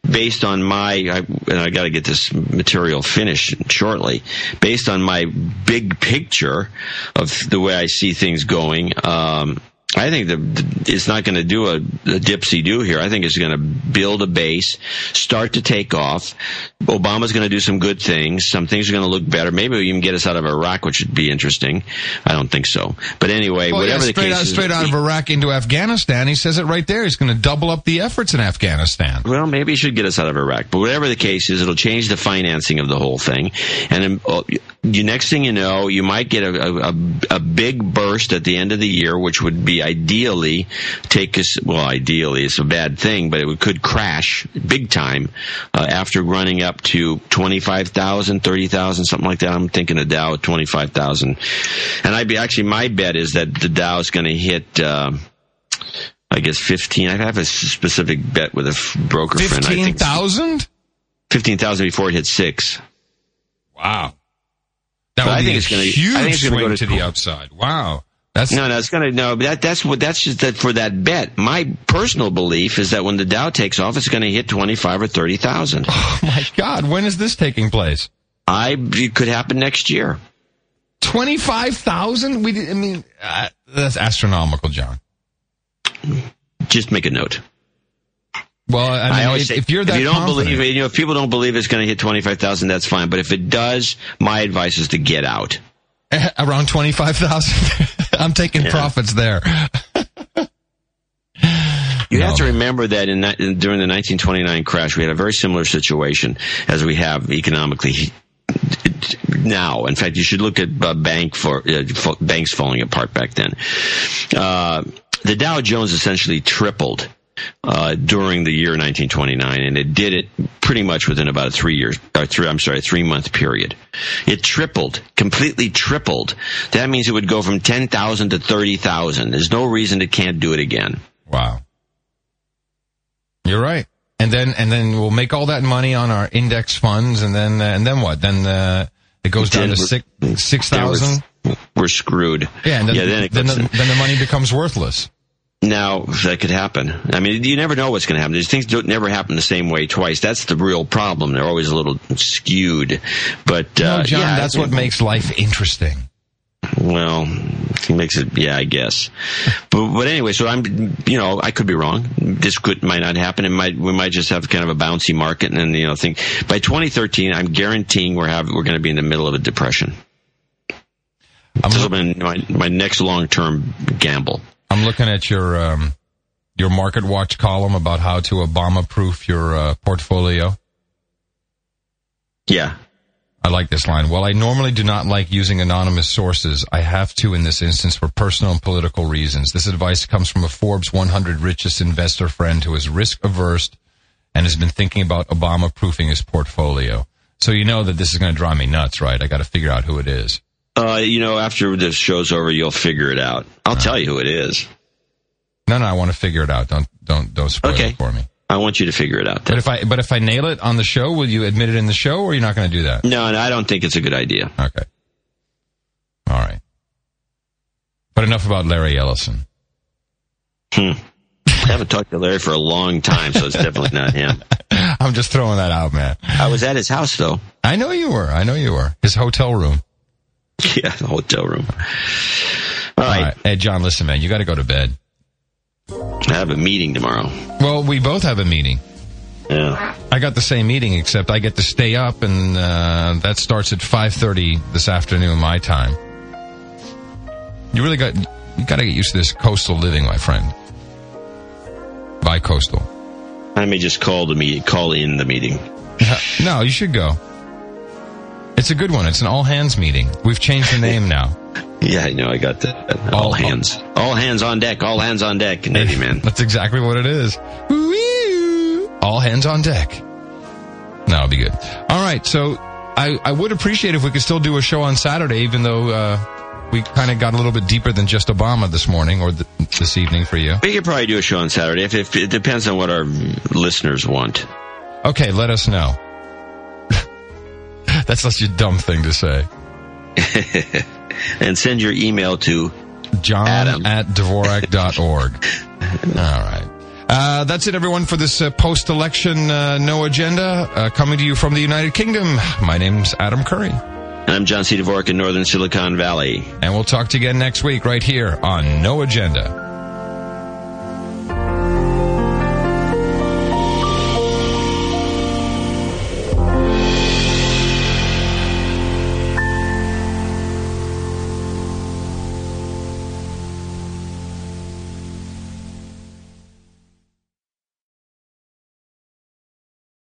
[SPEAKER 3] based on my, I, and I got to get this material finished shortly, based on my big picture of the way I see things going, um, I think the, it's not going to do a, a dipsy do here. I think it's going to build a base, start to take off. Obama's going to do some good things. Some things are going to look better. Maybe we even get us out of Iraq, which would be interesting. I don't think so. But anyway,
[SPEAKER 1] Well,
[SPEAKER 3] whatever
[SPEAKER 1] yeah,
[SPEAKER 3] the case
[SPEAKER 1] out,
[SPEAKER 3] is,
[SPEAKER 1] straight out of Iraq into Afghanistan. He says it right there. He's going to double up the efforts in Afghanistan.
[SPEAKER 3] Well, maybe he should get us out of Iraq. But whatever the case is, it'll change the financing of the whole thing. And uh, the next thing you know, you might get a, a, a big burst at the end of the year, which would be ideally take us, well, ideally, it's a bad thing, but it would, could crash big time uh, after running up to 25,000, 30,000, something like that. I'm thinking a Dow at 25,000. And I'd be actually, my bet is that the Dow is going to hit, uh, I guess 15. I have a specific bet with a f- broker friend. I
[SPEAKER 1] Fifteen thousand.
[SPEAKER 3] 15,000 before it hit six.
[SPEAKER 1] Wow. That would
[SPEAKER 3] I
[SPEAKER 1] be
[SPEAKER 3] think
[SPEAKER 1] a
[SPEAKER 3] it's gonna- I
[SPEAKER 1] huge
[SPEAKER 3] think it's
[SPEAKER 1] swing
[SPEAKER 3] go
[SPEAKER 1] to,
[SPEAKER 3] to-
[SPEAKER 1] the upside. Wow. That's
[SPEAKER 3] No, no, it's gonna no. But that that's what that's just that for that bet. My personal belief is that when the Dow takes off, it's going to hit twenty five or thirty thousand.
[SPEAKER 1] oh my God. When is this taking place?
[SPEAKER 3] I it could happen next year.
[SPEAKER 1] Twenty five thousand. We I mean, uh, that's astronomical, John.
[SPEAKER 3] Just make a note.
[SPEAKER 1] Well, I mean,
[SPEAKER 3] always
[SPEAKER 1] if,
[SPEAKER 3] say,
[SPEAKER 1] if you're that
[SPEAKER 3] if you don't
[SPEAKER 1] confident,
[SPEAKER 3] believe you know, if people don't believe it's going to hit twenty five thousand, that's fine. But if it does, my advice is to get out.
[SPEAKER 1] around twenty five thousand, I'm taking
[SPEAKER 3] Yeah.
[SPEAKER 1] profits there.
[SPEAKER 3] You
[SPEAKER 1] No,
[SPEAKER 3] have to remember that in, in during the 1929 crash, we had a very similar situation as we have economically now. In fact, you should look at uh, bank for uh, banks falling apart back then. Uh, the Dow Jones essentially tripled uh, during the year 1929, and it did it pretty much within about a three years, or three, I'm sorry, a three month period. It tripled, completely tripled. That means it would go from 10,000 to 30,000. There's no reason it can't do it again.
[SPEAKER 1] Wow. You're right. And then and then we'll make all that money on our index funds, and then uh, and then what? Then uh, it goes down to six six
[SPEAKER 3] we're- screwed.
[SPEAKER 1] Yeah, and then
[SPEAKER 3] yeah, then,
[SPEAKER 1] then, the, then the money becomes worthless.
[SPEAKER 3] Now that could happen. I mean, you never know what's going to happen. These things don't never happen the same way twice. That's the real problem. They're always a little skewed. But uh,
[SPEAKER 1] no, John,
[SPEAKER 3] yeah,
[SPEAKER 1] that's what makes life interesting.
[SPEAKER 3] Well, it makes it. Yeah, I guess. But but anyway, so I'm. You know, I could be wrong. This could might not happen. It might. We might just have kind of a bouncy market, and then you know, think by 2013, I'm guaranteeing we're have we're going to be in the middle of a depression.
[SPEAKER 1] I'm,
[SPEAKER 3] This will be my my next long term gamble.
[SPEAKER 1] I'm looking at your um, your market watch column about how to Obama proof your uh, portfolio.
[SPEAKER 3] Yeah.
[SPEAKER 1] I like this line. While I normally do not like using anonymous sources, I have to in this instance for personal and political reasons. This advice comes from a Forbes 100 richest investor friend who is risk averse and has been thinking about Obama proofing his portfolio. So you know that this is going to drive me nuts, right? I got to figure out who it is.
[SPEAKER 3] Uh, you know, after the show's over, you'll figure it out. I'll tell you who it is.
[SPEAKER 1] No, no, I want to figure it out. Don't, don't, don't spoil
[SPEAKER 3] Okay.
[SPEAKER 1] it for me.
[SPEAKER 3] I want you to figure it out.
[SPEAKER 1] But if I, but if I nail it on the show, will you admit it in the show or you're not going to do that?
[SPEAKER 3] No, no, I don't think it's a good idea.
[SPEAKER 1] Okay. All right. But enough about Larry Ellison.
[SPEAKER 3] Hmm. I haven't talked to Larry for a long time, so it's definitely not him.
[SPEAKER 1] I'm just throwing that out, man.
[SPEAKER 3] I was at his house though.
[SPEAKER 1] I know you were. I know you were. His hotel room.
[SPEAKER 3] Yeah, the hotel room. All right.
[SPEAKER 1] Hey, John, listen, man, you got to go to bed.
[SPEAKER 3] I have a meeting tomorrow.
[SPEAKER 1] Well, we both have a meeting.
[SPEAKER 3] Yeah.
[SPEAKER 1] I got the same meeting, except I get to stay up, and uh, that starts at 5:30 this afternoon, my time. You really got you got to get used to this coastal living, my friend. By coastal.
[SPEAKER 3] I may just call the meeting, call in the meeting.
[SPEAKER 1] No, you should go. It's a good one. It's an all hands meeting. We've changed the name now.
[SPEAKER 3] Yeah, I know. I got that. All,
[SPEAKER 1] All-
[SPEAKER 3] hands. All hands on deck. All hands on deck. Navy man.
[SPEAKER 1] That's exactly what it is. Woo! All hands on deck. That'll be good. All right, so I, I would appreciate if we could still do a show on Saturday, even though uh, we kind of got a little bit deeper than just Obama this morning or th- this evening for you.
[SPEAKER 3] We could probably do a show on Saturday. If, if it depends on what our listeners want.
[SPEAKER 1] Okay, let us know. That's such a dumb thing to say.
[SPEAKER 3] and send your email to
[SPEAKER 1] John
[SPEAKER 3] Adam.
[SPEAKER 1] at Dvorak.org. All right. Uh, that's it, everyone, for this uh, post-election uh, no agenda uh, coming to you from the United Kingdom. My name's Adam Curry,
[SPEAKER 3] I'm John C. Dvorak in Northern Silicon Valley.
[SPEAKER 1] and we'll talk to you again next week right here on No Agenda.